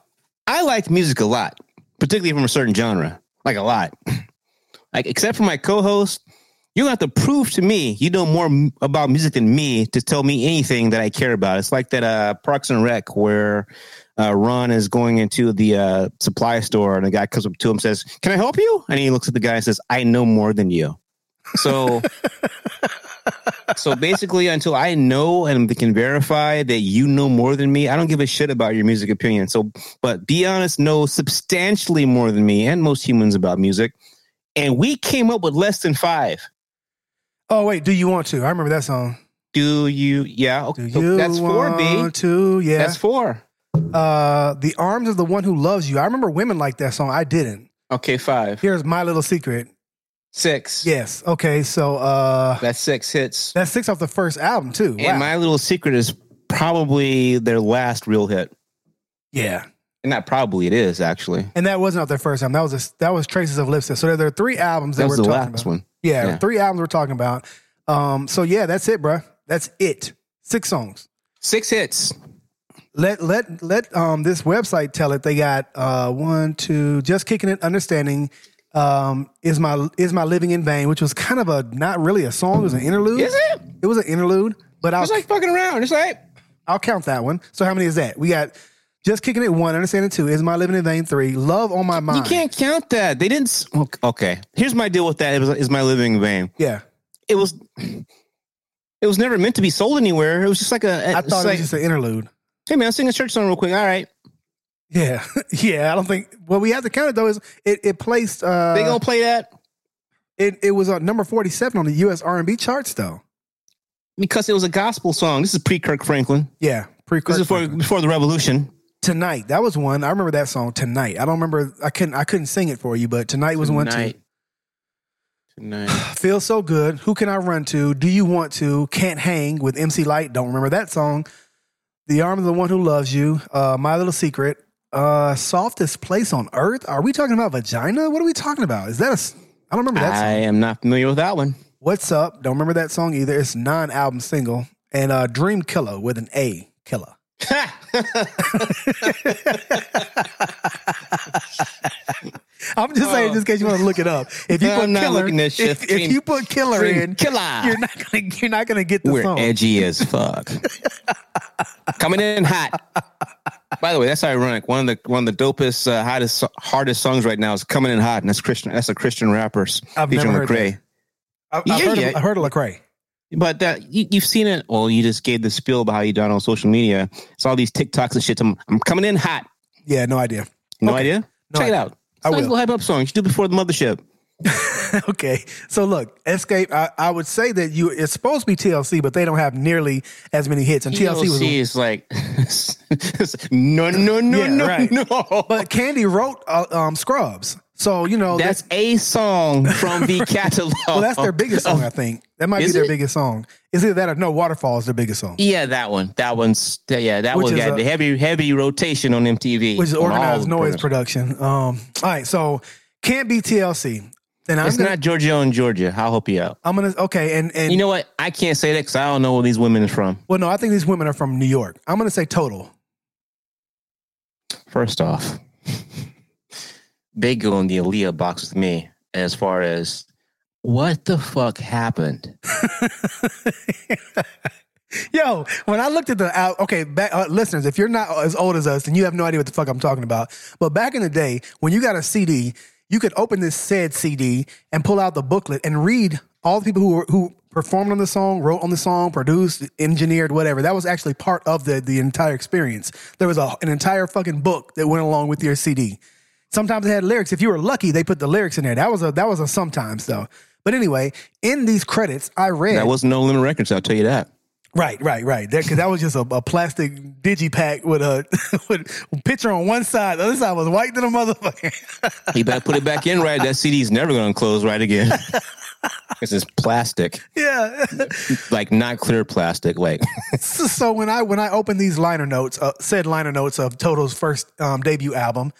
I liked music a lot, particularly from a certain genre, like a lot. *clears throat* Like, except for my co-host, you have to prove to me you know more m- about music than me to tell me anything that I care about. It's like that uh, Parks and Rec where uh, Ron is going into the uh, supply store and the guy comes up to him and says, "Can I help you?" And he looks at the guy and says, "I know more than you." So. *laughs* so basically, until I know and can verify that you know more than me, I don't give a shit about your music opinion. So, but be honest, know substantially more than me and most humans about music. And we came up with less than five. Oh wait, do you want to? I remember that song. Do you? Yeah. Do Okay. you so that's four, B. want to? Yeah. That's four. uh, the arms of the one who loves you. I remember women like that song. I didn't. Okay, five. Here's my little secret. Six. Yes. Okay. So uh, That's six hits. that's six off the first album too. And Wow. My Little Secret is probably their last real hit. yeah. And that probably, it is actually. And that wasn't their first album. That was a, that was Traces of Lipstick. So there, there are three albums that, That was we're the talking last about. one. Yeah, Yeah. three albums we're talking about. Um, so yeah, that's it, bruh. That's it. Six songs. Six hits. Let let let um this website tell it. They got uh one, two, just kicking it, understanding. Um, is my is my living in vain, which was kind of a not really a song, it was an interlude. Is it? It was an interlude, But I was like fucking around. It's like I'll count that one. So how many is that? We got just kicking it one, understanding two, is my living in vain three, love on my mind. you can't count that. They didn't. s- Okay, here's my deal with that. It was, is my living in vain. Yeah, It was. It was never meant to be sold anywhere. It was just like a. I it's thought it like, was just an interlude. hey man, I'll sing a church song real quick. All right, Yeah, *laughs* yeah. I don't think. Well, we have to count it though. Is it, it placed? Uh, they gonna play that it it was on number forty seven on the U.S. R and B charts though. because it was a gospel song. This is pre Kirk Franklin. Yeah, pre This is before before the revolution. Tonight. That was one. I remember that song tonight. I don't remember. I couldn't. I couldn't sing it for you, but tonight was one too. Tonight. Tonight. *sighs* Feel so good. Who can I run to? Do you want to? Can't hang with MC Lyte. Don't remember that song. The arm of the one who loves you. Uh, My little secret. Uh, softest place on earth. Are we talking about vagina? What are we talking about? Is that a? I don't remember that Song. I am not familiar with that one. What's up? Don't remember that song either. It's non-album single. And uh, Dream Killer with an A. Killer. *laughs* I'm just saying, just in case you want to look it up. If you I'm put not killer, looking at if, if you put killer in, Killer. you're not gonna you're not gonna get the We're song. edgy as fuck. *laughs* Coming in hot. By the way, that's ironic. One of the one of the dopest, uh, hottest, hardest songs right now is "Coming in Hot," and that's Christian. That's a Christian rappers I've featuring never heard Lecrae. I've, I've Yeah, heard yeah. Of, I heard of Lecrae. But that you, you've seen it. Well, you just gave the spiel about how you done on social media. It's all these TikToks and shit. I'm, I'm coming in hot. Yeah, no idea. No Okay. idea. No Check it out. I It's a nice will. little hype up song. You should do before the mothership. *laughs* okay, so look, Xscape. I, I would say that you it's supposed to be TLC, but they don't have nearly as many hits. And TLC was. Is like *laughs* no, no, no, Yeah, no, right. no. But Kandi wrote uh, um, Scrubs, so you know That's a song from the *laughs* catalog. well, that's their biggest song. I think that might be their it? biggest song. Is it that or no? Waterfall is their biggest song, Yeah, that one. That one's yeah. That Which one got a- the heavy heavy rotation on MTV, which is Organized Noize programs. production. Um, all right, so can't be TLC. Then I'm It's gonna, not Giorgio and Georgia. I'll help you out. I'm gonna okay, and and You know what? I can't say that because I don't know where these women are from. well, no, I think these women are from New York. I'm gonna say total. First off, they go in the Aaliyah box with me as far as what the fuck happened. *laughs* Yo, when I looked at the out, okay, back, uh, listeners, if you're not as old as us, then you have no idea what the fuck I'm talking about. But back in the day, when you got a CD, you could open this said CD and pull out the booklet and read all the people who were, who performed on the song, wrote on the song, produced, engineered, whatever. That was actually part of the the entire experience. There was a, an entire fucking book that went along with your CD. Sometimes they had lyrics. If you were lucky, they put the lyrics in there. That was a that was a sometimes though. But anyway, in these credits, I read That wasn't no limit records. I'll tell you that. Right, right, right. That because that was just a, a plastic digipack with a *laughs* with picture on one side. The other side was white than a motherfucker. You better put it back in right. That CD's never going to close right again. *laughs* Because it's plastic, yeah. like not clear plastic. Like *laughs* so, so when I when I opened these liner notes, uh, said liner notes of Total's first um, debut album,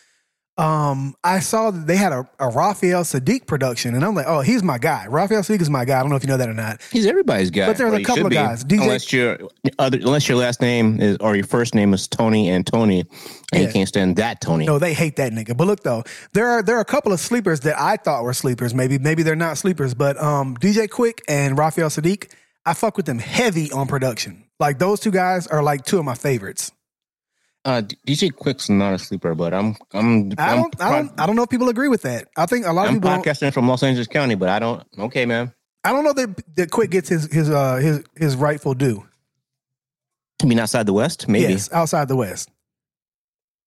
um, I saw that they had a, a Raphael Saadiq production, and I'm like, oh, he's my guy. Raphael Saadiq is my guy. I don't know if you know that or not. he's everybody's guy. But there's a couple of be, guys. DJ unless your other, unless your last name is or your first name is Tony and Tony, and Yeah. you can't stand that Tony. No, they hate that nigga. But look though, there are there are a couple of sleepers that I thought were sleepers. Maybe maybe they're not sleepers, but um, DJ Quik and Raphael Saadiq, I fuck with them heavy on production. Like those two guys are like two of my favorites. Uh, DJ Quik's not a sleeper, but I'm I'm I I'm, don't I don't I don't know if people agree with that. I think a lot of I'm people. Don't, podcasting from Los Angeles County, but I don't. Okay, man. I don't know that that Quik gets his his uh his his rightful due. I mean, outside the West, maybe, Yes, outside the West.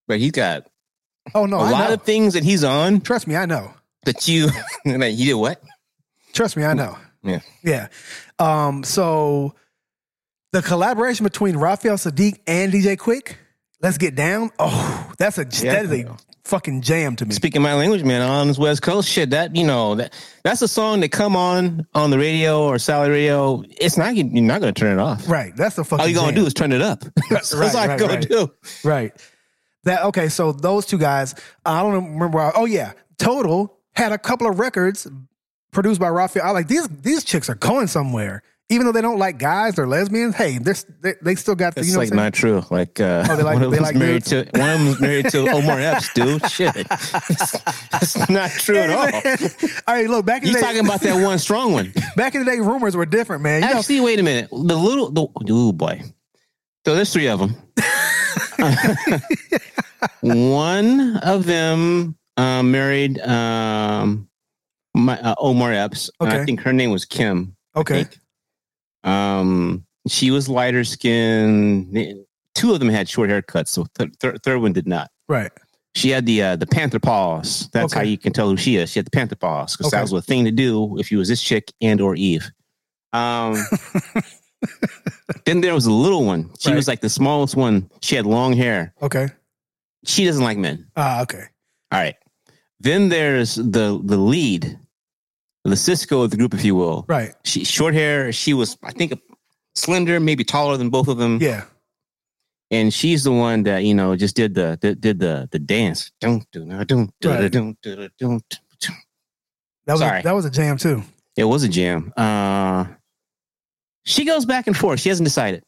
but he's got Oh no, a I lot know. of things that he's on Trust me, I know. that you *laughs* like. You did what? Trust me, I know. Yeah. Yeah. Um, so the collaboration between Raphael Saadiq and DJ Quik, let's get down. Oh, that's a Yeah. that is a fucking jam to me. Speaking my language, man, on this West Coast shit, that you know that that's a song that come on on the radio or satellite radio. It's not you're not going to turn it off. Right. That's the fucking All you're going to jam. do is turn it up. *laughs* *laughs* that's Right, all right, you're going right. do. Right. That okay, so those two guys, I don't remember oh yeah, Total had a couple of records produced by Raphael. I like these these chicks are going somewhere. Even though they don't like guys, they're lesbians. Hey, they're, they they still got the It's you know like what I'm not true. Like uh, Oh, they like- one of them's like married to one of them's married to *laughs* Omar Epps, dude. Shit, *laughs* it's, not true at all. *laughs* All right, look back in You the day, You're talking about that one strong one? Back in the day, rumors were different, man. You know, Actually, wait a minute. The little, the oh boy. So there's three of them. One of them uh, married um, my, uh, Omar Epps. Okay. I think her name was Kim. Okay. Um, she was lighter skinned. Two of them had short haircuts, so th- th- third one did not. right. She had the uh, the panther paws. That's Okay. how you can tell who she is. She had the panther paws because Okay. that was a thing to do if you was this chick and or Eve. Um, *laughs* then there was a little one. She Right. was like the smallest one. She had long hair. Okay. She doesn't like men. Ah, okay. All right. Then there's the the lead, the Sisqo of the group, if you will. Right. She short hair. She was, I think, slender, maybe taller than both of them. Yeah. And she's the one that you know just did the did, did the the dance. Don't do no don't do don't do don't. That was Sorry. A, that was a jam too. It was a jam. Uh, she goes back and forth. She hasn't decided.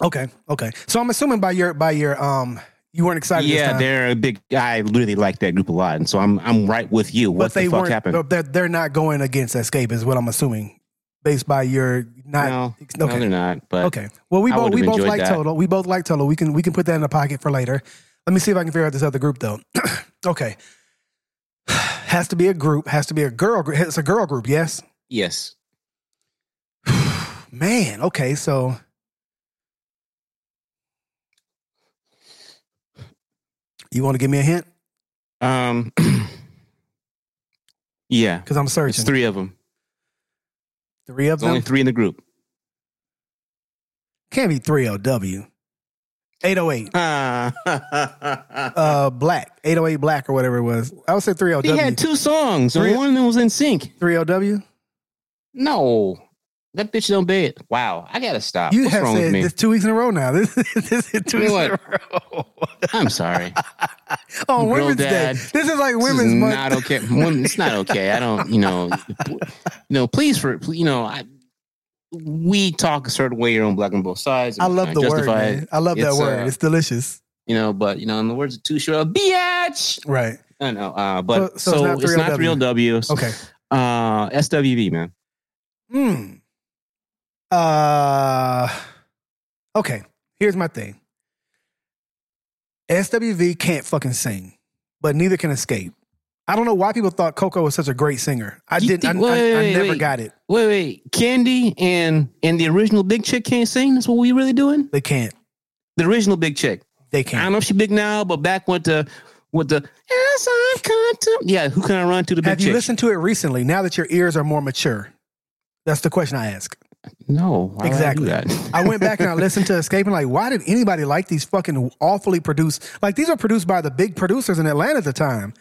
Okay. Okay. So I'm assuming by your by your um you weren't excited. yeah, they're a big. I really like that group a lot, and so I'm I'm right with you. but What they the fuck happened? They're, they're not going against Xscape, is what I'm assuming, based by your not. no, okay. no, they're not. But Okay. Well, we I both we both like that. Total. We both like Total. We can we can put that in the pocket for later. Let me see if I can figure out this other group though. *clears throat* okay. *sighs* Has to be a group. Has to be a girl. group. It's a girl group. Yes. yes, *sighs* Man. Okay. So. You want to give me a hint? um, *clears throat* yeah, Because I'm it's searching. three of them. Three of There's only them. three in the group. Can't be three LW. 808. Ah. *laughs* Uh, black. 808 black or whatever it was. I would say 3 he had two songs, and one of them was in sync. 3 LW. No, that bitch don't it. Wow, I gotta stop. You What's have said me? this two weeks in a row now. *laughs* This, this is two You weeks know in a row. I'm sorry. *laughs* Girl Women's dad. Day. This is like This is Women's Month. not okay. It's not okay. I don't, you know, you know, please for, you know, I, we talk a certain way here on Black on both sides. I love the word, man. I love that word. uh, it's delicious. You know, but you know, in the words of Too Short, biatch. Right. I know, uh, but So- so, so it's it's not not, 3LW. real W. Okay. Uh, SWV man. Hmm. Uh, okay. Here's my thing. SWV can't fucking sing, but neither can Xscape. I don't know why people thought Coko was such a great singer. I You didn't. I, think- I- wait, I wait, never wait. got it. Wait, wait, Kandi and and the original Big Chick can't sing. That's what we really doing. They can't. The original Big Chick. They can't. I don't know if she big now, but back with the with the to yeah. Who can I run to? The big chick? Have you chick. listened to it recently? Now that your ears are more mature, that's the question I ask. No, why would I do Exactly. that? I went back and I listened to Xscape and like, why did anybody like these fucking awfully produced? Like these are produced by the big producers in Atlanta at the time.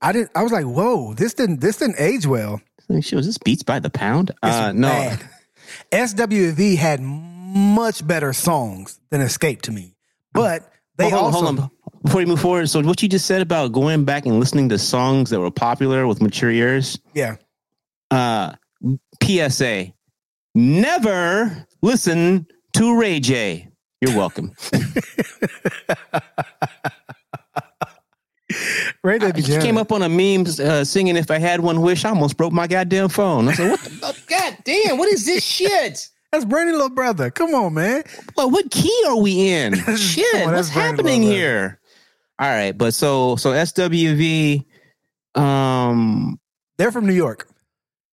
I didn't. I was like, whoa, this didn't. This didn't age well. She was this beats by the pound. Uh, no, bad. SWV had much better songs than Xscape to me, but they hold, also hold on. Before you move forward, so what you just said about going back and listening to songs that were popular with mature ears. yeah. Uh, PSA: Never listen to Ray J. You're welcome. *laughs* Ray J. I just came up on a meme uh, singing "If I Had One Wish." I almost broke my goddamn phone. I said, "What the *laughs* oh, god damn? What is this *laughs* shit? That's Brandy little brother. Come on, man. Well, what key are we in? shit, on, what's happening here?" All right, but so so SWV, um, They're from New York.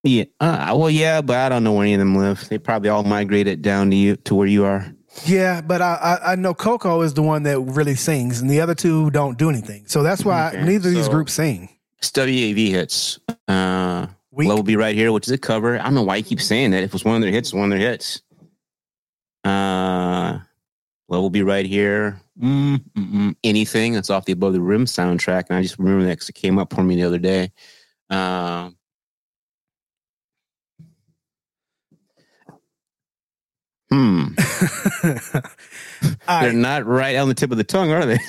Yeah, uh, well, yeah, but I don't know where any of them live. They probably all migrated down to you to where you are. Yeah, but I, I I know Coko is the one that really sings, and the other two don't do anything. So that's why Okay, neither of these groups sing. Wav hits. Uh, Weak. Love will be right here, which is a cover. I don't know why you keep saying that. If it was one of their hits, one of their hits. Uh, Love will be right here. Mm, anything that's off the Above the Rim soundtrack, and I just remember that because it came up for me the other day. Uh, hmm, *laughs* they're right, not right on the tip of the tongue, are they?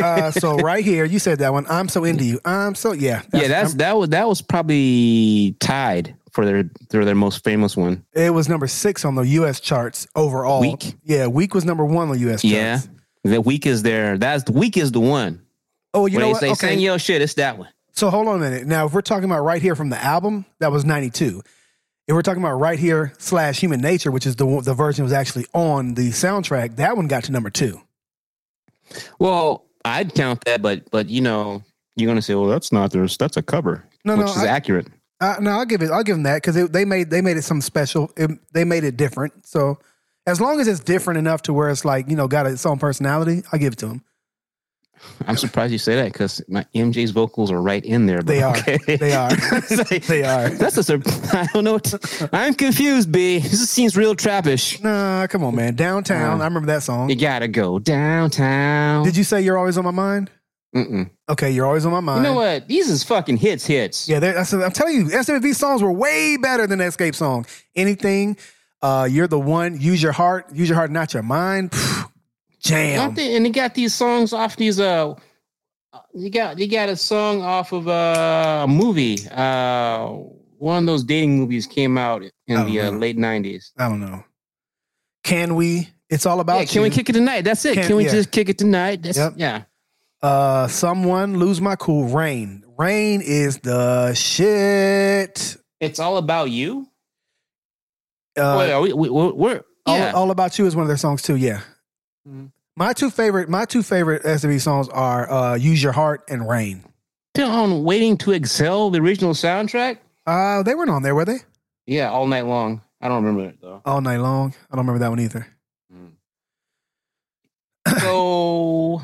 uh, *laughs* so right here, you said that one. I'm so into you. I'm so yeah. yeah, that's that was that was probably tied for their their their most famous one. it was number six on the U.S. charts overall. Weak? Yeah, week was number one on the U.S. charts. Yeah, the week is there. That's the week is the one. Oh, you when know they what? say Okay. sing your shit, it's that one. So hold on a minute. Now, if we're talking about right here from the album, that was 92. If we're talking about right here slash human nature, which is the one- the version was actually on the soundtrack, that one got to number two. Well, I'd count that, but but you know, you're gonna say, well, that's not theirs. That's a cover, No, which no, is I- accurate. Uh, no, I'll give it. I'll give them that because they made they made it something special. It, they made it different. So as long as it's different enough to where it's like you know got its own personality, I'll give it to them. I'm surprised you say that because my MJ's vocals are right in there. But They are. okay. They are. Like- *laughs* *laughs* They are. That's a sur- *laughs* I don't know. What I'm confused, B. This seems real trappish. Nah, come on, man. Downtown. Uh, I remember that song. You gotta go downtown. Did you say you're always on my mind? Mm-mm. Okay, you're always on my mind. You know what? These is fucking hits, hits. Yeah, that's, I'm telling you, SWV songs were way better than Xscape song. Anything, uh, you're the one. Use your heart. Use your heart, not your mind. Jam. They- and they got these songs off these uh you got you got a song off of uh, a movie uh one of those dating movies came out in the uh, late 90s I don't know. Can we? It's all about yeah, can you. we kick it tonight that's it Can- can, we yeah. just kick it tonight that's Yep. yeah Uh, someone lose my cool. Rain. Rain is the shit. it's all about you Uh, Wait, are we, we, we're, we're yeah. all, all about you is one of their songs too. Yeah. Mhm. My two favorite, my two favorite SWV songs are uh, "Use Your Heart" and "Rain." Still on Waiting to Exhale the original soundtrack Uh, they weren't on there, were they? yeah all night long i don't remember it though All night long. I don't remember that one either. so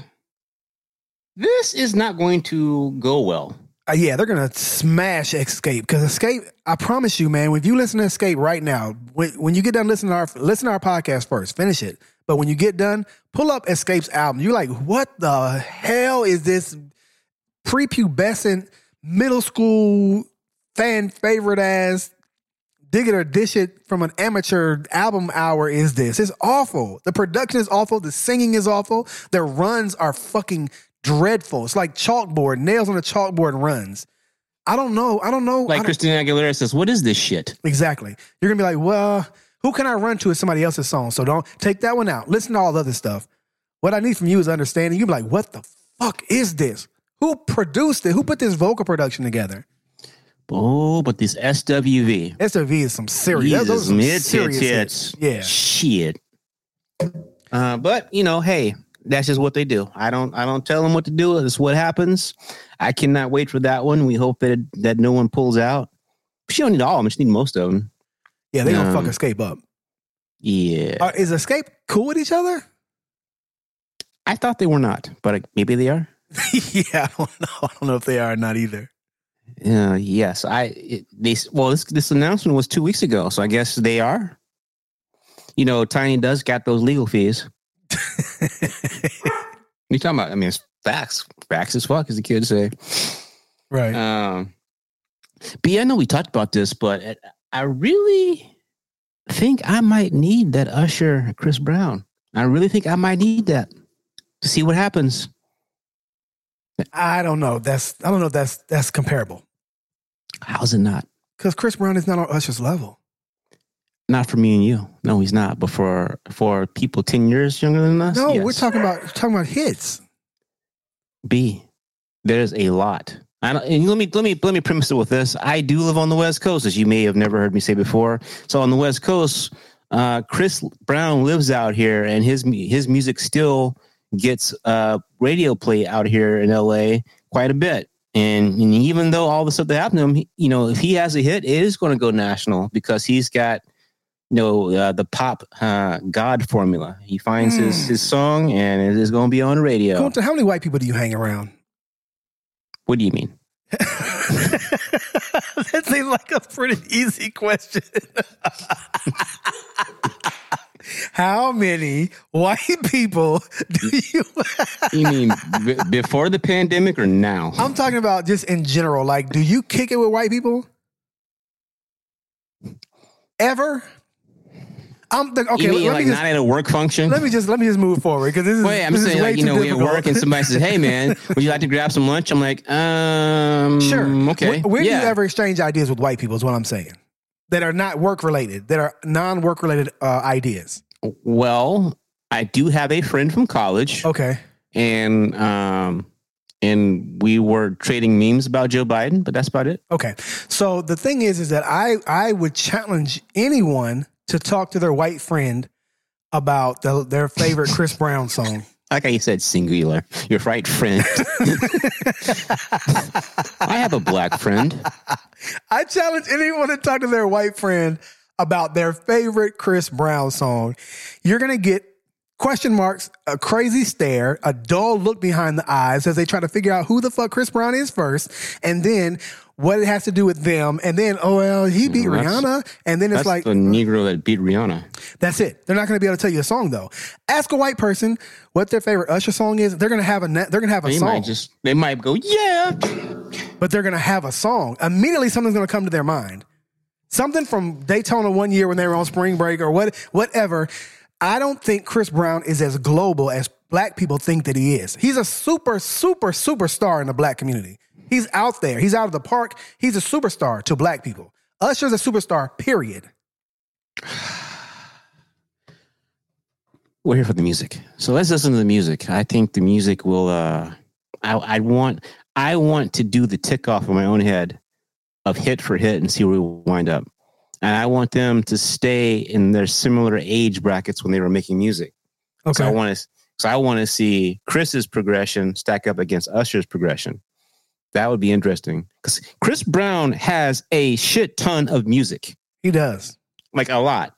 this is not going to go well Uh, yeah, they're gonna smash Xscape because Xscape. I promise you, man. When you listen to Xscape right now, when, when you get done listening to our listen to our podcast first, finish it. But when you get done, pull up Xscape's album. You're like, what the hell is this prepubescent middle school fan favorite ass dig it or dish it from an amateur album hour is this? It's awful. The production is awful. The singing is awful. Their runs are fucking dreadful. It's like chalkboard, nails on a chalkboard runs. I don't know. I don't know. Like don't- christina aguilera says what is this shit exactly. You're gonna be like, well, who can I run to is somebody else's song? So don't take that one out. Listen to all the other stuff. What I need from you is understanding. You'll be like, what the fuck is this? Who produced it? Who put this vocal production together? Oh, but this SWV. SOV is some serious. Jesus, those are some hits, serious hits. Yeah. Shit. Uh, but you know, hey, that's just what they do. I don't, I don't tell them what to do. It's what happens. I cannot wait for that one. We hope that that no one pulls out. She don't need all of them. She need most of them. Yeah, they gonna Um, fuck Xscape up. Yeah, Uh, is Xscape cool with each other? I thought they were not, but uh, maybe they are. *laughs* yeah, I don't know. I don't know if they are or not either. Uh, yes, I. It, they well, this this announcement was two weeks ago, so I guess they are. You know, Tiny does got those legal fees. *laughs* You talking about? I mean, it's facts. Facts as fuck, as the kids say. right. Um, but yeah, I know we talked about this, but it- I really think I might need that Usher Chris Brown. I really think I might need that to see what happens. I don't know. That's I don't know if that's that's comparable. How's it not? Because Chris Brown is not on Usher's level. Not for me and you. No, he's not. But for for people ten years younger than us, No, yes. we're talking about talking about hits. B. There's a lot. I don't, and let me let me let me premise it with this. I do live on the West Coast, as you may have never heard me say before. So on the West Coast, uh, Chris Brown lives out here, and his his music still gets uh, radio play out here in LA quite a bit. And, and even though all the stuff that happened to him, he- you know, if he has a hit, it is going to go national because he's got you know uh, the pop uh, God formula. He finds his Hmm. his song, and it is going to be on the radio. How many white people do you hang around? What do you mean? *laughs* that seems like a pretty easy question. *laughs* How many white people do you? You *laughs* mean b- before the pandemic or now? I'm talking about just in general. Like, do you kick it with white people? Ever? I'm the, okay. you mean let, like me just, not at a work function? let me just let me just move forward because this is. Wait, I'm this saying like you know we at work and somebody says, "Hey man, *laughs* would you like to grab some lunch?" I'm like, um, Sure. okay, Where, where yeah. do you ever exchange ideas with white people? Is what I'm saying. That are not work related. That are non work related uh, ideas. well, I do have a friend from college, Okay. and um, and we were trading memes about Joe Biden, but that's about it. Okay. So the thing is, is that I I would challenge anyone to talk to their white friend about the, their favorite Chris Brown song. *laughs* Like you said singular, your right friend. *laughs* I have a black friend. I challenge anyone to talk to their white friend about their favorite Chris Brown song. You're gonna get question marks, a crazy stare, a dull look behind the eyes as they try to figure out who the fuck Chris Brown is first, and then what it has to do with them, and then oh well, he beat Well, Rihanna, and then it's That's like the Negro that beat Rihanna. that's it. They're not going to be able to tell you a song though. Ask a white person what their favorite Usher song is. They're going to have a they're going to have a They song, might just they might go, yeah. but they're going to have a song. Immediately, something's going to come to their mind. Something from Daytona one year when they were on spring break or what whatever. I don't think Chris Brown is as global as black people think that he is. He's a super super superstar in the black community. He's out there. He's out of the park. He's a superstar to black people. Usher's a superstar. Period. We're here for the music. So let's listen to the music. I think the music will uh I I want I want to do the tick off in my own head of hit for hit and see where we wind up. And I want them to stay in their similar age brackets when they were making music. So I Okay. want to so I want to see Chris's progression stack up against Usher's progression. That would be interesting because Chris Brown has a shit ton of music, He does. like a lot.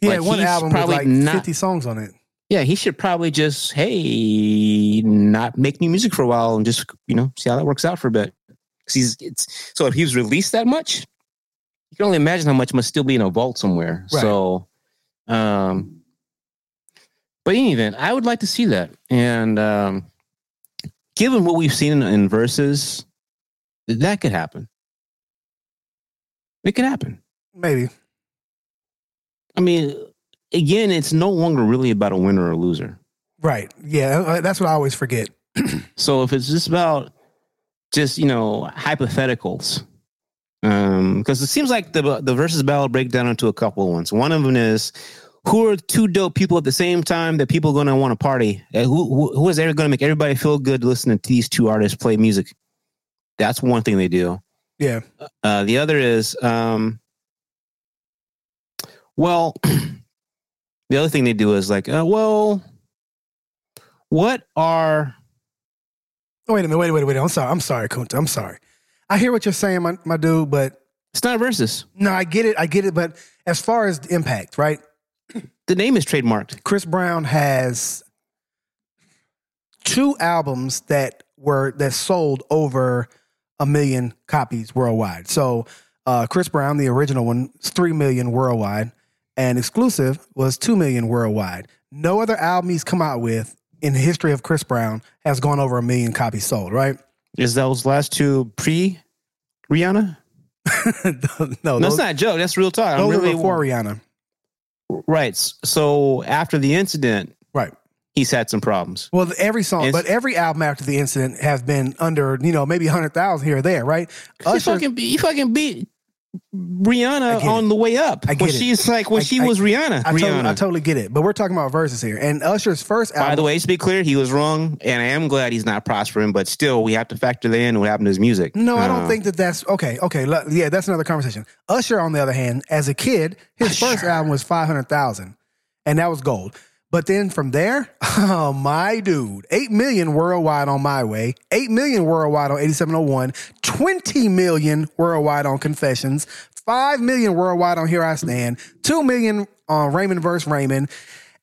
He Like, had one album with like not- 50 songs on it. Yeah, he should probably just hey, not make new music for a while and just you know see how that works out for a bit. he's it's so if he's released that much, you can only imagine how much must still be in a vault somewhere. Right. So, um, but in any event, I would like to see that. And um, given what we've seen in, in verses, that could happen. It could happen. Maybe. I mean, again, it's no longer really about a winner or a loser. Right. Yeah. uh, That's what I always forget. *clears throat* So if it's just about just you know hypotheticals, um, because it seems like the the versus battle break down into a couple of ones. One of them is who are two dope people at the same time that people are going to want to party. Uh, Who, who who is ever going to make everybody feel good listening to these two artists play music? That's one thing they do. Yeah. Uh, the other is, um, well, *clears throat* the other thing they do is like, uh, well, what are Oh, wait a minute. Wait, wait, wait. I'm sorry. I'm sorry, Kunta. I'm sorry. I hear what you're saying, my, my dude, but it's not versus. no, I get it. I get it. But as far as the impact, right? The name is trademarked. Chris Brown has two albums that were that sold over a million copies worldwide. So uh, Chris Brown, the original one, is three million worldwide, and exclusive was two million worldwide. No other album he's come out with in the history of Chris Brown has gone over a million copies sold. Right? Is those last two pre Rihanna? *laughs* no, No, those, that's not a joke. That's real talk. I'm those really were before Rihanna. Right. So after the incident, Right. he's had some problems. Well, every song, It's- but every album after the incident has been under, you know, maybe hundred thousand here or there, right? He Usher, fucking, he fucking beat Rihanna on the way up. I get when it. she's like when I- she I- was Rihanna. I Rihanna. totally, I totally get it, but we're talking about verses here. And Usher's first album, By the way, to be clear, he was wrong, and I am glad he's not prospering. But still, we have to factor that in what happened to his music. no, I don't Uh, think that that's okay. Okay, yeah, that's another conversation. Usher, on the other hand, as a kid, his first album was five hundred thousand, and that was gold. But then from there, *laughs* oh my dude, eight million worldwide on My Way, eight million worldwide on eighty seven oh one, 20 million worldwide on Confessions, five million worldwide on Here I Stand, two million on Raymond versus Raymond.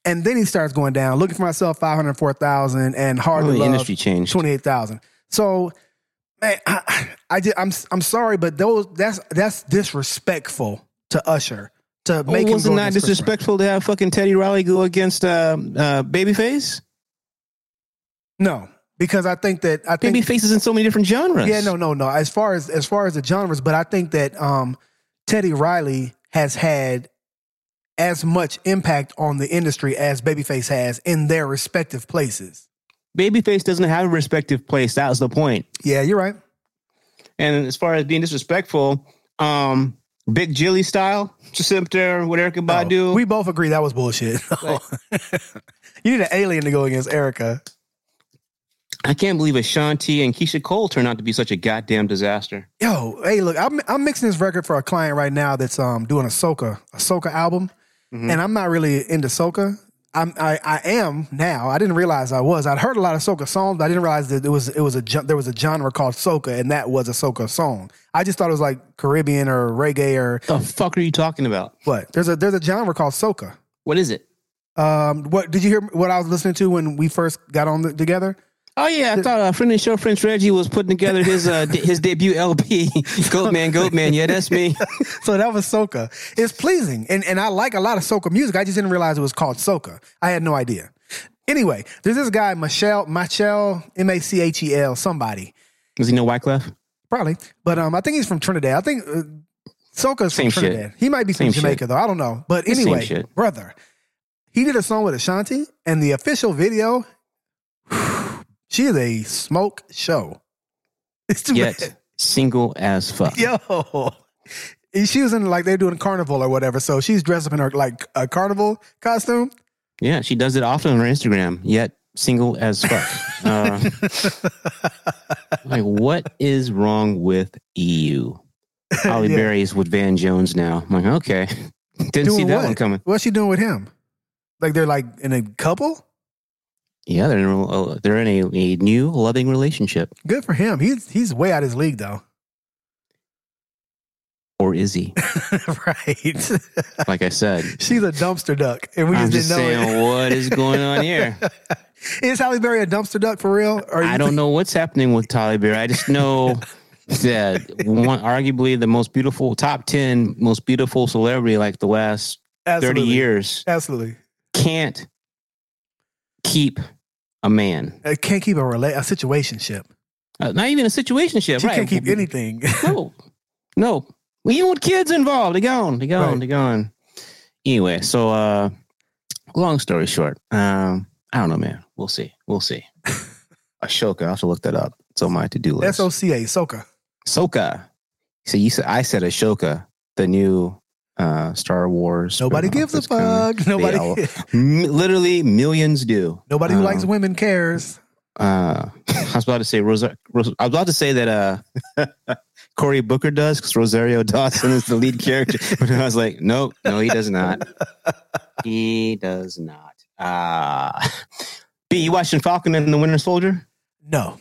And then he starts going down. Looking for myself, five hundred four thousand, and hard Well, to the love, industry eight thousand. So, man, I, I just, I'm I'm sorry, but those that's that's disrespectful to Usher to Oh, make him was it go not against Chris Brown. disrespectful to have fucking Teddy Riley go against uh, uh, Babyface? No, because I think that I think Babyface is in so many different genres. yeah, no, no, no. As far as as far as the genres, but I think that um, Teddy Riley has had as much impact on the industry as Babyface has in their respective places. Babyface doesn't have a respective place. That was the point. Yeah, you're right. And as far as being disrespectful, um, Big Jilly style, just sit up there with Erykah Badu. We both agree that was bullshit. *laughs* you need an alien to go against Erykah. I can't believe Ashanti and Keyshia Cole turned out to be such a goddamn disaster. Yo, hey, look, I'm I'm mixing this record for a client right now that's um doing a soca a soca album, Mhm. and I'm not really into soca. I'm I, I am now. I didn't realize I was. I'd heard a lot of soca songs, but I didn't realize that it was it was a there was a genre called soca, and that was a soca song. I just thought it was like Caribbean or reggae or The fuck are you talking about? what. There's a there's a genre called soca. What is it? Um, what did you hear? What I was listening to when we first got on the, together? Oh yeah, I thought a friend of the show, Prince Reggie, was putting together his uh, de- his debut LP, *laughs* Goatman, Goatman. Yeah, that's me. *laughs* So that was soca. It's pleasing, and and I like a lot of soca music. I just didn't realize it was called soca. I had no idea. Anyway, there's this guy Machel Machel M A C H E L somebody Does he know Wyclef? probably, but um I think he's from Trinidad. I think uh, soca's from Same shit. Trinidad. He might be from Same shit. Jamaica though. I don't know. But anyway, brother, he did a song with Ashanti, and the official video, she is a smoke show. *laughs* It's too bad. Yet single as fuck. Yo. She was in like they're doing carnival or whatever. So she's dressed up in her like a carnival costume. Yeah, she does it often on her Instagram. Yet single as fuck. *laughs* uh, like, what is wrong with EU? *laughs* Halle Yeah. Berry's with Van Jones now. I'm like, okay, didn't see that what? one coming. What's she doing with him? Like they're like in a couple? Yeah, they're in a, they're in a, a new loving relationship, Good for him. He's he's way out of his league though. or is he? *laughs* right. Like I said, She's a dumpster duck. And we I'm just, just didn't know saying, it. what is going on here? *laughs* Is Halle Berry a dumpster duck for real? Or I don't think- know what's happening with Tyler Berry. I just know *laughs* that one, arguably the most beautiful, top ten most beautiful celebrity like the last Absolutely. thirty years Absolutely. can't keep a man. I can't keep a rela- a situationship. Uh, not even a situationship. She right? can't keep *laughs* anything. *laughs* No, no. Even with kids involved, they're gone. They're gone. Right. They're gone. Anyway, so uh, long story short, um, I don't know, man. We'll see. We'll see. *laughs* Ashoka. I have to look that up. It's on my to do list. S O C A, Soca. Soca. So you said I said Ahsoka, the new uh Star Wars. Nobody gives a fuck. Nobody all- *laughs* M- literally millions do. Nobody who Um, likes women cares. Uh, *laughs* I was about to say Rosa. Ros- I was about to say that uh, *laughs* Cory Booker does because Rosario Dawson is the lead character, but I was like, nope, no, he does not. he does not. Uh B, you watching Falcon and the Winter Soldier? No.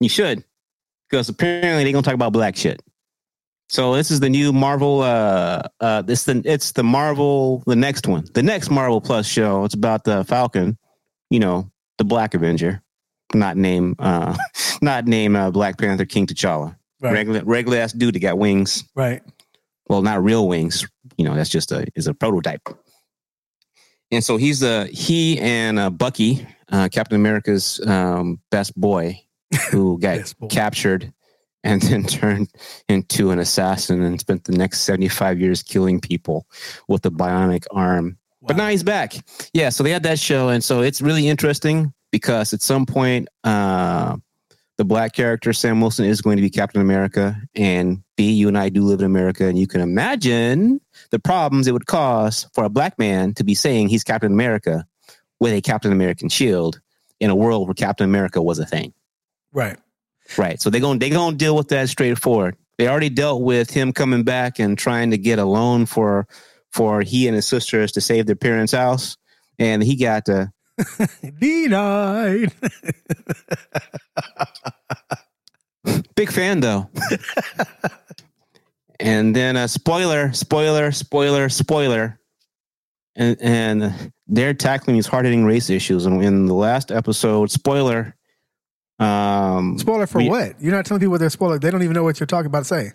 You should, because apparently they're gonna talk about black shit. So this is the new Marvel. Uh, uh, this the it's the Marvel, the next one, the next Marvel Plus show. It's about the Falcon, you know, the Black Avenger, not name, uh, *laughs* not name uh, Black Panther King T'Challa, Right. regular regular ass dude that got wings. Right. Well, not real wings. You know, that's just a is a prototype. And so he's the he and uh, Bucky, uh, Captain America's um, best boy, who *laughs* got boy. captured and *laughs* then turned into an assassin and spent the next 75 years killing people with a bionic arm. But now he's back. Yeah, so they had that show. And so it's really interesting because at some point, uh, the black character, Sam Wilson, is going to be Captain America. And B, you and I do live in America. And you can imagine the problems it would cause for a black man to be saying he's Captain America with a Captain American shield in a world where Captain America was a thing. Right. Right. So they're going they're going to deal with that straightforward. They already dealt with him coming back and trying to get a loan for for he and his sisters to save their parents' house, and he got uh, *laughs* Denied. *laughs* big fan though. and then a spoiler, spoiler, spoiler, spoiler. And and they're tackling these hard hitting race issues. And in the last episode, spoiler. Um, Spoiler for we- what? You're not telling people they're spoiler. They don't even know what you're talking about to say.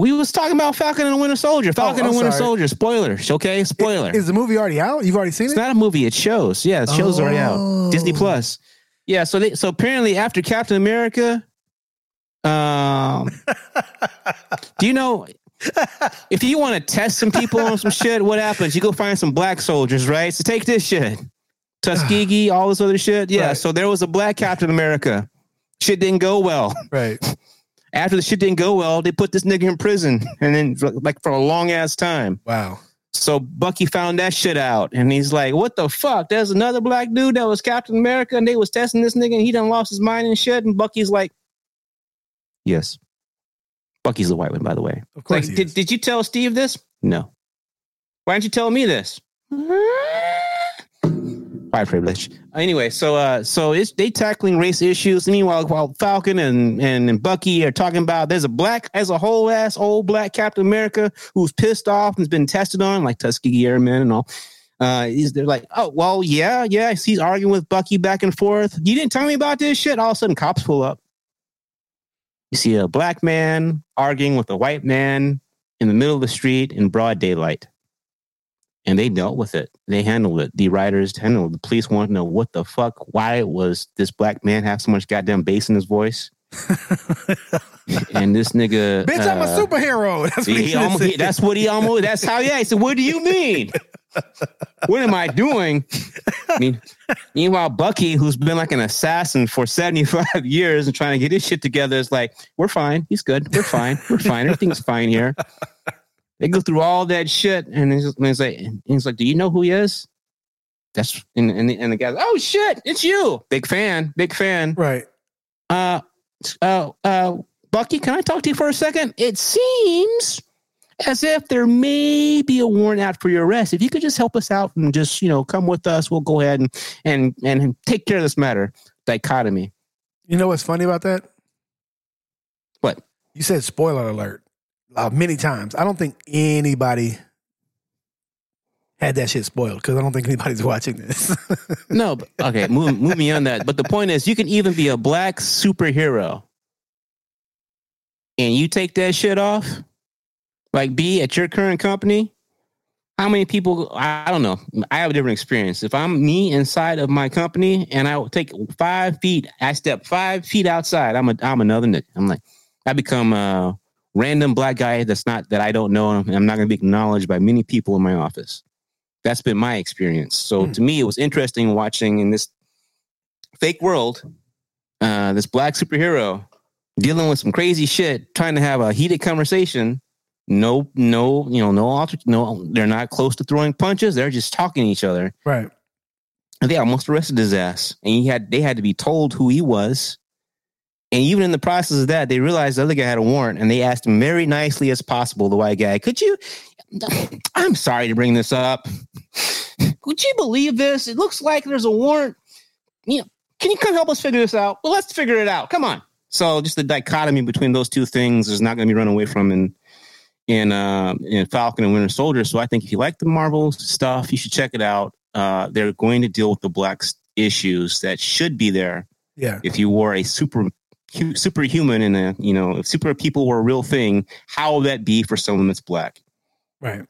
We was talking about Falcon and the Winter Soldier. Falcon I'm and Winter sorry. Soldier. Spoilers. Okay, spoiler. Is the movie already out? You've already seen It's it? It's not a movie. It shows. Yeah, it shows already out. Disney Oh. Plus. Yeah. So they so apparently after Captain America, um, *laughs* do you know if you want to test some people on some shit? What happens? You go find some black soldiers, right? So take this shit, Tuskegee, all this other shit. Yeah. Right. So there was a black Captain America. Shit didn't go well. right. *laughs* After the shit didn't go well, they put this nigga in prison, and then like for a long ass time. Wow. So Bucky found that shit out, and he's like, "What the fuck? There's another black dude that was Captain America, and they was testing this nigga, and he done lost his mind and shit." And Bucky's like, "Yes." Bucky's the white one, by the way. Of course, Like, he did, is. did you tell Steve this? No. Why didn't you tell me this? *laughs* White privilege. Anyway, so uh, so it's they tackling race issues. Meanwhile, while Falcon and, and and Bucky are talking about there's a black as a whole ass old black Captain America who's pissed off and's been tested on like Tuskegee Airmen and all. Uh, they're like, oh well, yeah, yeah. He's arguing with Bucky back and forth. You didn't tell me about this shit. All of a sudden, cops pull up. You see a black man arguing with a white man in the middle of the street in broad daylight. And they dealt with it. They handled it. The writers handled it. The police want to know what the fuck, why was this black man have so much goddamn bass in his voice? *laughs* and this nigga. Bitch, I'm a uh, superhero. *laughs* That's what he, he almost, he- that's what he almost. That's how. Yeah. He said, "What do you mean? what am I doing?" I mean, meanwhile, Bucky, who's been like an assassin for seventy five *laughs* years and trying to get his shit together, is like, "We're fine. He's good. We're fine. We're fine. Everything's fine here." They go through all that shit, and he's, and he's like, and he's like, "Do you know who he is?" That's and and the, and the guy's, "Oh shit, it's you! Big fan, big fan." right. uh, uh, uh, Bucky, can I talk to you for a second? It seems as if there may be a warrant out for your arrest. If you could just help us out and just, you know, come with us, we'll go ahead and and and take care of this matter. Dichotomy. You know what's funny about that? What? You said spoiler alert uh, many times. I don't think anybody had that shit spoiled because I don't think anybody's *laughs* watching this. No, but, okay, move, move me on that. But the point is, you can even be a black superhero, and you take that shit off. Like, be at your current company. How many people? I I don't know. I have a different experience. If I'm me inside of my company and I take five feet, I step five feet outside. I'm a I'm another nigga. I'm like, I become a random black guy that's not that I don't know. and I'm not going to be acknowledged by many people in my office. That's been my experience. So Hmm. to me, it was interesting watching in this fake world, uh, this black superhero dealing with some crazy shit, trying to have a heated conversation. No, no, you know, no alter, no, they're not close to throwing punches. They're just talking to each other. right. And they almost arrested his ass. And he had they had to be told who he was. And even in the process of that, they realized the other guy had a warrant and they asked him very nicely as possible, the white guy, could you I'm sorry to bring this up. Would you believe this? It looks like there's a warrant. You know, can you come help us figure this out? Well, let's figure it out. Come on. So just the dichotomy between those two things is not going to be run away from in in uh, in Falcon and Winter Soldier. So I think if you like the Marvel stuff, you should check it out. Uh, they're going to deal with the black issues that should be there Yeah. if you were a super superhuman and a you know if super people were a real thing. How would that be for someone that's black? Right.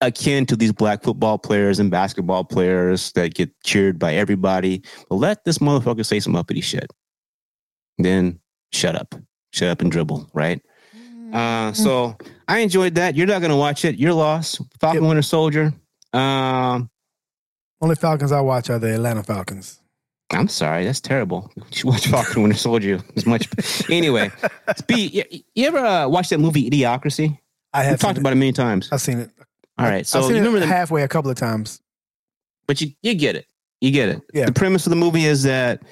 akin to these black football players and basketball players that get cheered by everybody. But let this motherfucker say some uppity shit. Then shut up. Shut up and dribble, right? Uh, so I enjoyed that. You're not gonna watch it. You're lost. Falcon Yep. Winter Soldier. Um, Only Falcons I watch are the Atlanta Falcons. I'm sorry, that's terrible. *laughs* You should watch Falcon Winter Soldier. It's much anyway. B, you, you ever uh, watch that movie Idiocracy? I have talked seen about it many times. I've seen it. All right, so I've seen you remember it the halfway a couple of times. but you you get it. You get it. Yeah. The premise of the movie is that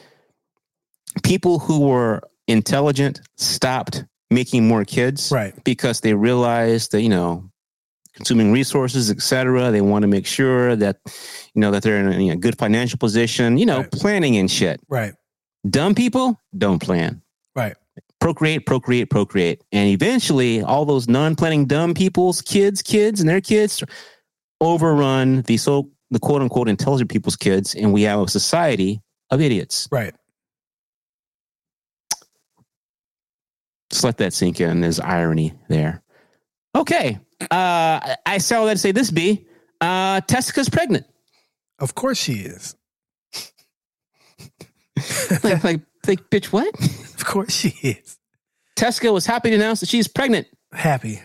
people who were intelligent stopped making more kids Right. because they realized that you know consuming resources, etc. They want to make sure that you know that they're in a, you know, good financial position. You know, Right. planning and shit. Right. Dumb people don't plan. Right. Procreate, procreate, procreate, and eventually, all those non-planning dumb people's kids, kids, and their kids overrun the so the quote unquote intelligent people's kids, and we have a society of idiots. Right. Just let that sink in. There's irony there. Okay. Uh, I saw that say this, B. Uh, Tessica's pregnant. Of course she is. *laughs* Like, like, like, bitch, what? Of course she is. Tessica was happy to announce that she's pregnant. Happy.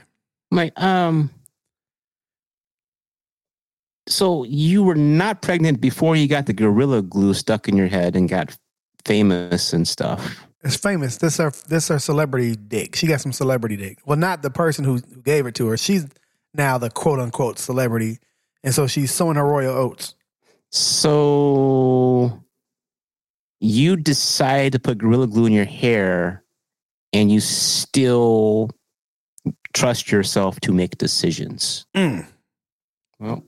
I'm like, um, so you were not pregnant before you got the gorilla glue stuck in your head and got famous and stuff. It's famous. This her this her celebrity dick. She got some celebrity dick. Well, not the person who, who gave it to her. She's now the quote unquote celebrity, and so she's sowing her royal oats. So you decide to put Gorilla Glue in your hair and you still trust yourself to make decisions. Mm. Well,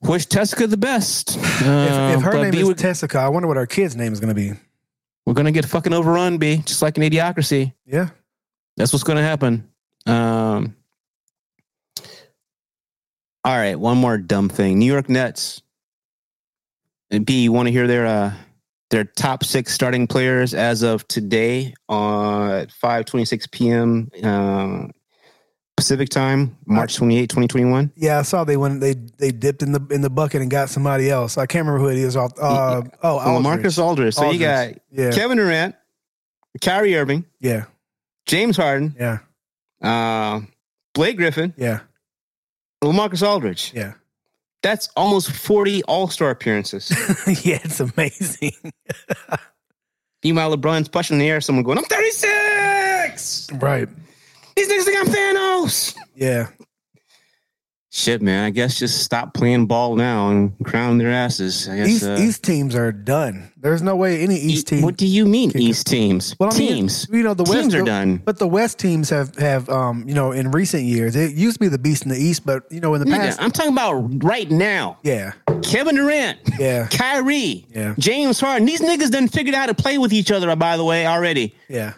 wish Tessica the best. If, if Uh, her name is would- Tessica, I wonder what her kid's name is going to be. We're going to get fucking overrun, B, just like an idiocracy. Yeah. That's what's going to happen. Um, all right, one more dumb thing. New York Nets. And B, you want to hear their uh, their top six starting players as of today uh, at five twenty six p.m. Uh, Pacific time, March 28, 2021. Yeah, I saw they went they they dipped in the in the bucket and got somebody else. I can't remember who it is. Off, uh, oh, Aldridge. Marcus Aldridge. So you got yeah, Kevin Durant, Kyrie Irving, yeah, James Harden, yeah, uh, Blake Griffin, yeah, LaMarcus Aldridge. yeah. That's almost 40 All Star appearances. *laughs* yeah, it's amazing. *laughs* Meanwhile, LeBron's pushing the air, someone going, I'm 36! right. These niggas think I'm Thanos! Yeah. Shit, man. I guess just stop playing ball now and crown their asses. I guess. East uh, East teams are done. There's no way any East team. What do you mean, can- East teams? Well, I mean, teams. you know, the West teams are the- done. But the West teams have have um you know in recent years it used to be the beast in the East, but you know in the Nigga, past, I'm talking about right now. yeah, Kevin Durant, yeah, Kyrie, Yeah. James Harden. These niggas done figured out how to play with each other, by the way, already. yeah,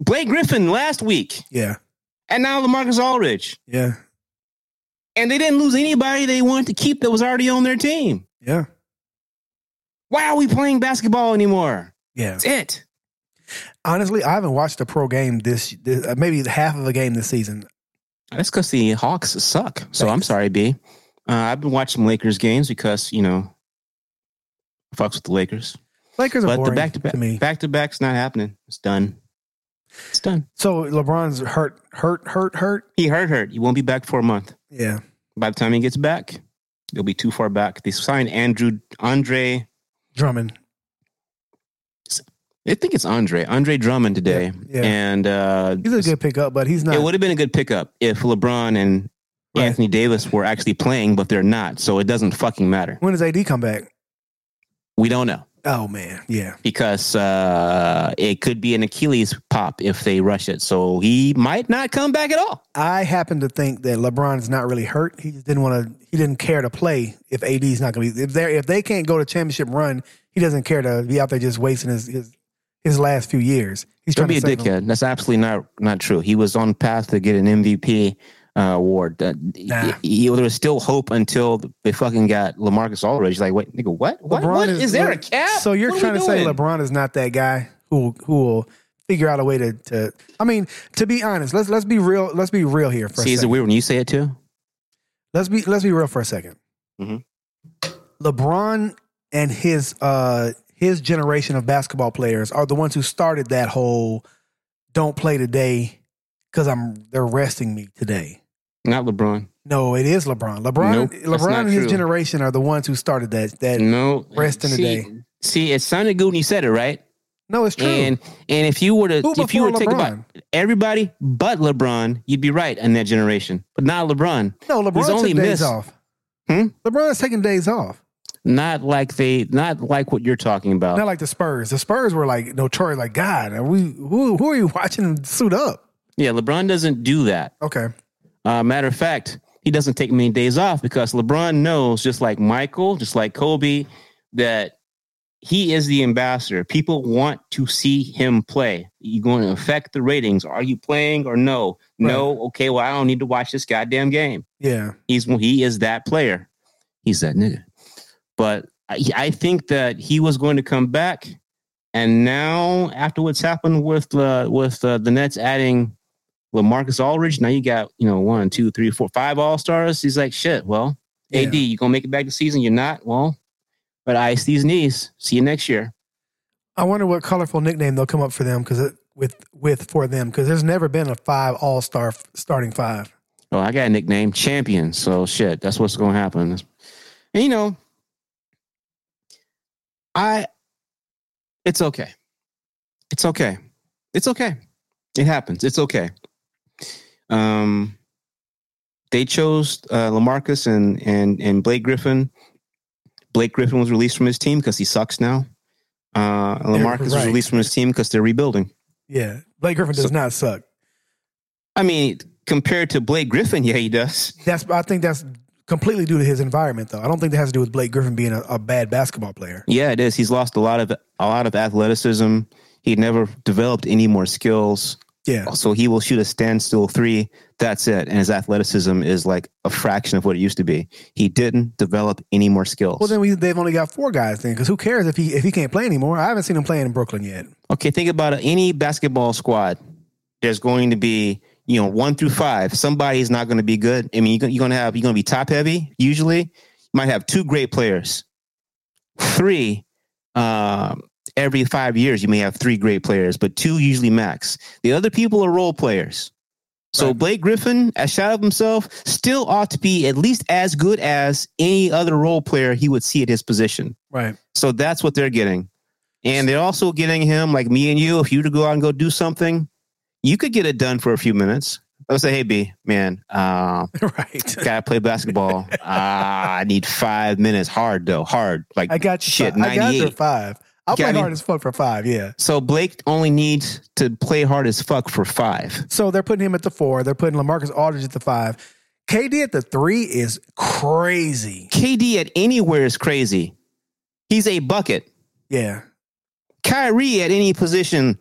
Blake Griffin last week, yeah, and now LaMarcus Aldridge. yeah, And they didn't lose anybody they wanted to keep that was already on their team. yeah, Why are we playing basketball anymore? yeah. That's it. Honestly, I haven't watched a pro game this, this uh, maybe half of a game this season. That's because the Hawks suck. So I'm sorry, B. Uh, I've been watching Lakers games because, you know, fucks with the Lakers. Lakers are But the boring back to back to me. back to back's not happening. It's done. It's done. So LeBron's hurt, hurt, hurt, hurt. He hurt hurt. He won't be back for a month. Yeah, By the time he gets back, he'll be too far back. They signed Andrew Andre. Drummond. I think it's Andre. Andre Drummond today. Yeah, yeah. And uh He's a good pickup, but he's not. it would have been a good pickup if LeBron and Right. Anthony Davis were actually playing, but they're not. So it doesn't fucking matter. when does AD come back? We don't know. Oh man, yeah, because uh, it could be an Achilles pop if they rush it. So he might not come back at all. I happen to think that LeBron's not really hurt. He just didn't want to. He didn't care to play if AD's not going to be if they if they can't go to championship run. He doesn't care to be out there just wasting his his, his last few years. He's Don't trying be a to save them. dickhead. That's absolutely not not true. He was on path to get an MVP uh, award. Uh, Nah. y- y- there was still hope until they fucking got LaMarcus Aldridge. Like, wait, nigga, what? What? What? Is, there a cap? So you're What trying to say? LeBron is not that guy who who will figure out a way to to. I mean, to be honest, let's let's be real. Let's be real here for See, a is it weird when you say it too? Let's be let's be real for a 2nd Mhm. LeBron and his uh his generation of basketball players are the ones who started that whole "don't play today" because I'm they're resting me today. Not LeBron. No, it is LeBron. LeBron, Nope, LeBron and his true. generation are the ones who started that. That No. Rest in the day. See, it sounded good when you said it, right? no, it's true. And and if you were to who if you were to think about everybody but LeBron, you'd be right in that generation. But not LeBron. No, LeBron only took days missed- off. Hmm? LeBron's taking days off. Not like they not like what you're talking about. Not like the Spurs. The Spurs were like notorious. Like God, are we who who are you watching suit up? yeah, LeBron doesn't do that. Okay, Uh, matter of fact, he doesn't take many days off because LeBron knows, just like Michael, just like Kobe, that he is the ambassador. People want to see him play. You're going to affect the ratings? Are you playing or no? No. Okay. Well, I don't need to watch this goddamn game. yeah, He's he is that player. He's that nigga. But I, I think that he was going to come back, and now after what's happened with uh, with uh, the Nets adding LaMarcus Aldridge, now you got you know one, two, three, four, five All Stars. He's like, shit. Well, AD, you gonna make it back the season? You're not. Well, but ice these knees. See you next year. I wonder what colorful nickname they'll come up for them because with with for them because there's never been a five All Star starting five. Oh, I got a nickname, champion. So shit, that's what's going to happen. And you know, I, it's okay. It's okay. It's okay. It happens. It's okay. Um, they chose uh, LaMarcus and and and Blake Griffin. Blake Griffin was released from his team because he sucks now. Uh, LaMarcus was released from his team because they're rebuilding. Yeah, Blake Griffin does So- not suck. I mean, compared to Blake Griffin, yeah, he does. That's I think that's completely due to his environment, though. I don't think that has to do with Blake Griffin being a, a bad basketball player. Yeah, it is. He's lost a lot of a lot of athleticism. He never developed any more skills. Yeah, So he will shoot a standstill three. That's it. And his athleticism is like a fraction of what it used to be. He didn't develop any more skills. Well, then we, they've only got four guys then, because who cares if he if he can't play anymore? I haven't seen him playing in Brooklyn yet. okay, think about it. Any basketball squad, there's going to be, you know, one through five. Somebody's not going to be good. I mean, you're going to have, you're going to be top heavy usually. You might have two great players. Three, um, every five years, you may have three great players, but two usually max. The other people are role players. So Right. Blake Griffin, as shot of himself, still ought to be at least as good as any other role player he would see at his position. Right. So that's what they're getting. And they're also getting him, like me and you, if you were to go out and go do something, you could get it done for a few minutes. I would say, hey, B, man, uh, *laughs* right. *laughs* gotta play basketball. uh, *laughs* I need five minutes. Hard, though. Hard. Like, I got you. shit, I got you 98. at five. I'll play hard as fuck for five. Yeah. So Blake only needs to play hard as fuck for five. So they're putting him at the four. They're putting LaMarcus Aldridge at the five. KD at the three is crazy. KD at anywhere is crazy. He's a bucket. Yeah. Kyrie at any position.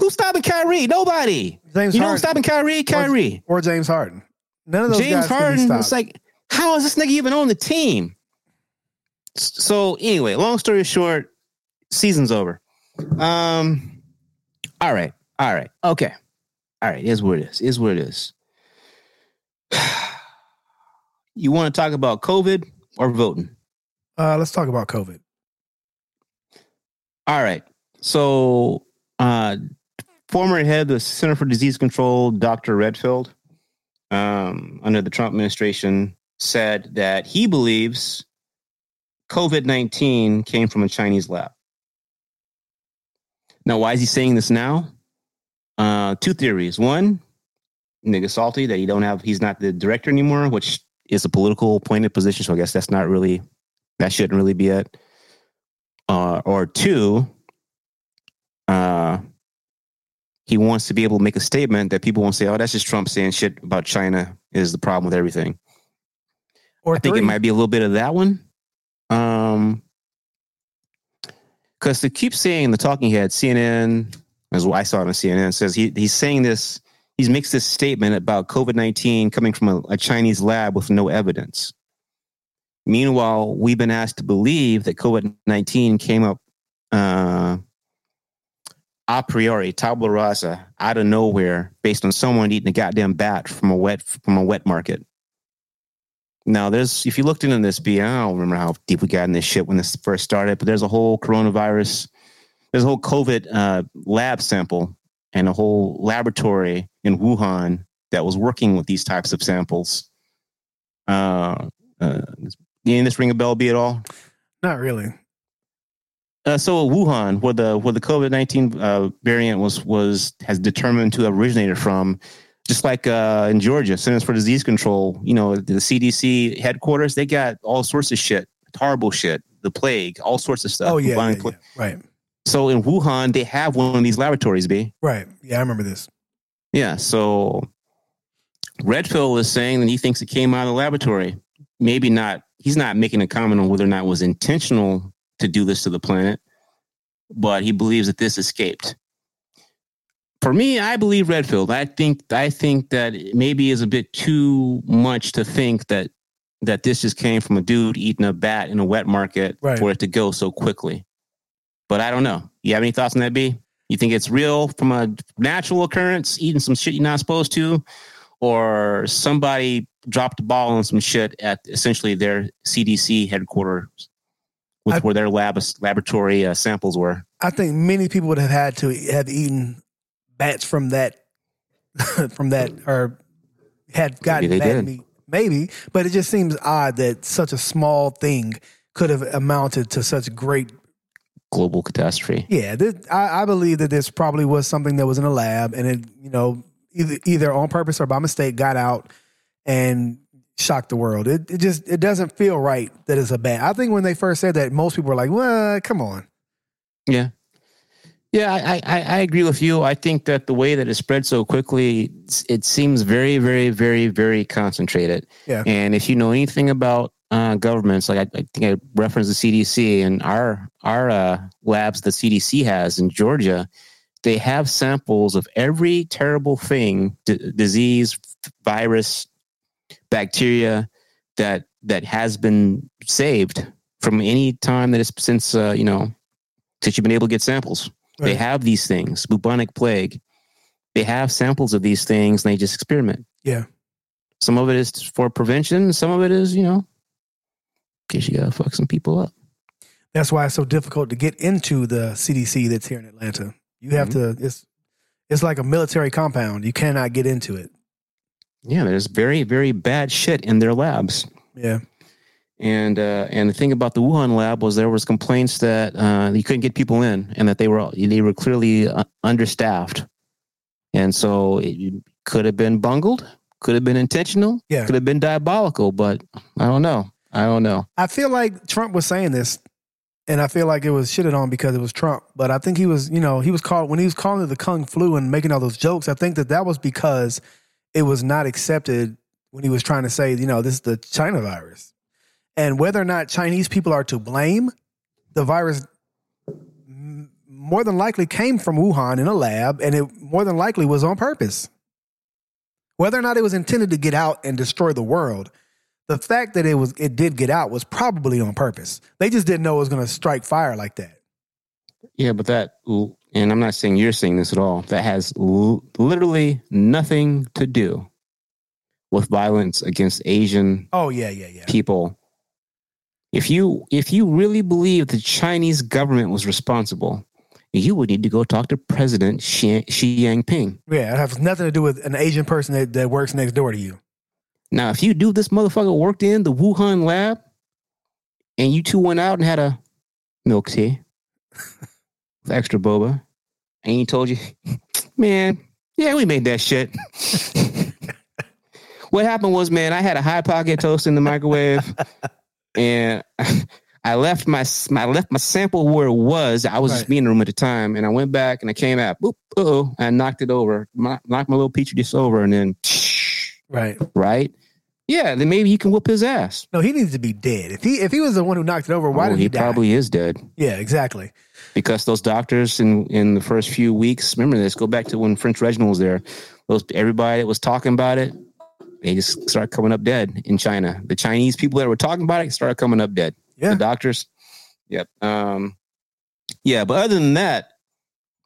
Who's stopping Kyrie? Nobody. James You know Harden who's stopping Kyrie? Kyrie. or James Harden. None of those James guys Harden. It's like, how is this nigga even on the team? So anyway, long story short, season's over. Um, all right, all right, okay, all right. Is what it is. Is what it is. *sighs* You want to talk about COVID or voting? uh, let's talk about COVID. All right. So, uh, former head of the Center for Disease Control, Dr. Redfield, um, under the Trump administration, said that he believes COVID 19 came from a Chinese lab. Now, why is he saying this now? Uh, two theories. One, nigga salty that he don't have, he's not the director anymore, which is a political appointed position. So I guess that's not really, that shouldn't really be it. Uh, or two, uh, he wants to be able to make a statement that people won't say, "Oh, that's just Trump saying shit about China is the problem with everything." Or I think it might be a little bit of that one. Um, because to keep saying the talking head, CNN, as I saw it on CNN, says he he's saying this. He's makes this statement about COVID nineteen coming from a, a Chinese lab with no evidence. Meanwhile, we've been asked to believe that COVID nineteen came up uh, a priori, tabula rasa, out of nowhere, based on someone eating a goddamn bat from a wet from a wet market. Now, there's if you looked into this, B, I don't remember how deep we got in this shit when this first started, but there's a whole coronavirus, there's a whole COVID uh, lab sample and a whole laboratory in Wuhan that was working with these types of samples. Uh, uh, any of this ring a bell, be at all? Not really. Uh, so Wuhan, where the where the COVID nineteen uh, variant was was has determined to have originated from, just like uh, in Georgia, Centers for Disease Control, you know, the CDC headquarters, they got all sorts of shit, horrible shit, the plague, all sorts of stuff. oh yeah, yeah, yeah. right, So in Wuhan, they have one of these laboratories. B, right. Yeah, I remember this. yeah. So Redfield is saying that he thinks it came out of the laboratory. Maybe not. He's not making a comment on whether or not it was intentional to do this to the planet, but he believes that this escaped. For me, I believe Redfield. I think I think that maybe is a bit too much to think that that this just came from a dude eating a bat in a wet market Right. for it to go so quickly. But I don't know. You have any thoughts on that, B? You think it's real from a natural occurrence, eating some shit you're not supposed to, or somebody dropped a ball on some shit at essentially their CDC headquarters, with I- where their lab laboratory uh, samples were? I think many people would have had to have eaten bats from that, *laughs* from that, or had gotten they bat meat. Maybe, but it just seems odd that such a small thing could have amounted to such great. Global catastrophe. Yeah, this, I, I believe that this probably was something that was in a lab, and it, you know, either either on purpose or by mistake got out, and shocked the world. It, it just it doesn't feel right that it's a bat. I think when they first said that, most people were like, "Well, come on." Yeah. Yeah, I, I, I agree with you. I think that the way that it spread so quickly, it seems very, very, very, very concentrated. Yeah. And if you know anything about uh, governments, like I, I think I referenced the CDC and our our uh, labs, the CDC has in Georgia, they have samples of every terrible thing, d- disease, virus, bacteria that that has been saved from any time that it's since uh, you know since you've been able to get samples. They have these things, bubonic plague. They have samples of these things and they just experiment. Yeah. Some of it is for prevention. Some of it is, you know, in case you gotta fuck some people up. That's why it's so difficult to get into the CDC that's here in Atlanta. You have Mm-hmm. to. It's it's like a military compound. You cannot get into it. Yeah, there's very, very bad shit in their labs. Yeah. And uh, and the thing about the Wuhan lab was there was complaints that uh, you couldn't get people in, and that they were they were clearly uh, understaffed, and so it could have been bungled, could have been intentional, Yeah. could have been diabolical, but I don't know. I don't know. I feel like Trump was saying this, and I feel like it was shitted on because it was Trump. But I think he was, you know, he was called when he was calling it the Kung Flu and making all those jokes. I think that that was because it was not accepted when he was trying to say, you know, this is the China virus, and whether or not Chinese people are to blame, the virus more than likely came from Wuhan in a lab, and it more than likely was on purpose. Whether or not it was intended to get out and destroy the world, the fact that it was it did get out was probably on purpose. They just didn't know it was going to strike fire like that. Yeah, but that, and I'm not saying you're saying this at all. That has l- literally nothing to do with violence against Asian Oh yeah, yeah, yeah. people. If you if you really believe the Chinese government was responsible, you would need to go talk to President Xi, Xi Jinping. Yeah, it has nothing to do with an Asian person that, that works next door to you. Now, if you do this motherfucker worked in the Wuhan lab, and you two went out and had a milk tea *laughs* with extra boba, and he told you, *laughs* man, yeah, we made that shit. *laughs* what happened was, man, I had a hot pocket toast in the microwave, and *laughs* I left my I left my sample where it was. I was just Right. being in the room at the time, and I went back and I came out. Boop, oh, I knocked it over, Mo- knocked my little petri dish over, and then *sniffs* Right. right? Yeah, then maybe he can whoop his ass. No, he needs to be dead. If he if he was the one who knocked it over, why Oh, did he, he probably is dead yeah, exactly. because those doctors in in the first few weeks. Remember this? Go back to when French Reginald was there. Those everybody that was talking about it, they just started coming up dead in China. The Chinese people that were talking about it started coming up dead. Yeah. The doctors. Yep. Um. Yeah, but other than that,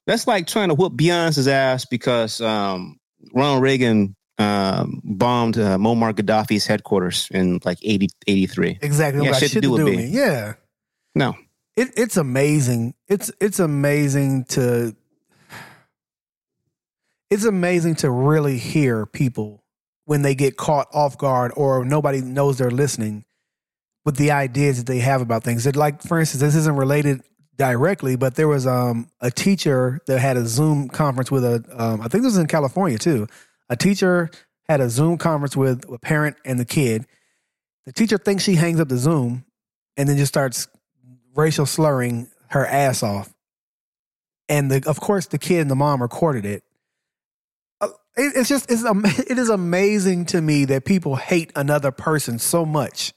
that's like trying to whoop Beyonce's ass because um, Ronald Reagan um, bombed uh, Muammar Gaddafi's headquarters in like 80, 83. Exactly. Yeah, Got shit to do with me. Yeah. No. It, it's amazing. It's it's amazing to it's amazing to really hear people when they get caught off guard or nobody knows they're listening with the ideas that they have about things. Like for instance, this isn't related directly, but there was um a teacher that had a Zoom conference with a um I think this was in California too. A teacher had a Zoom conference with a parent and the kid. The teacher thinks she hangs up the Zoom and then just starts racial slurring her ass off. And the, of course, the kid and the mom recorded it. It- It's just it's *laughs* it is amazing to me that people hate another person so much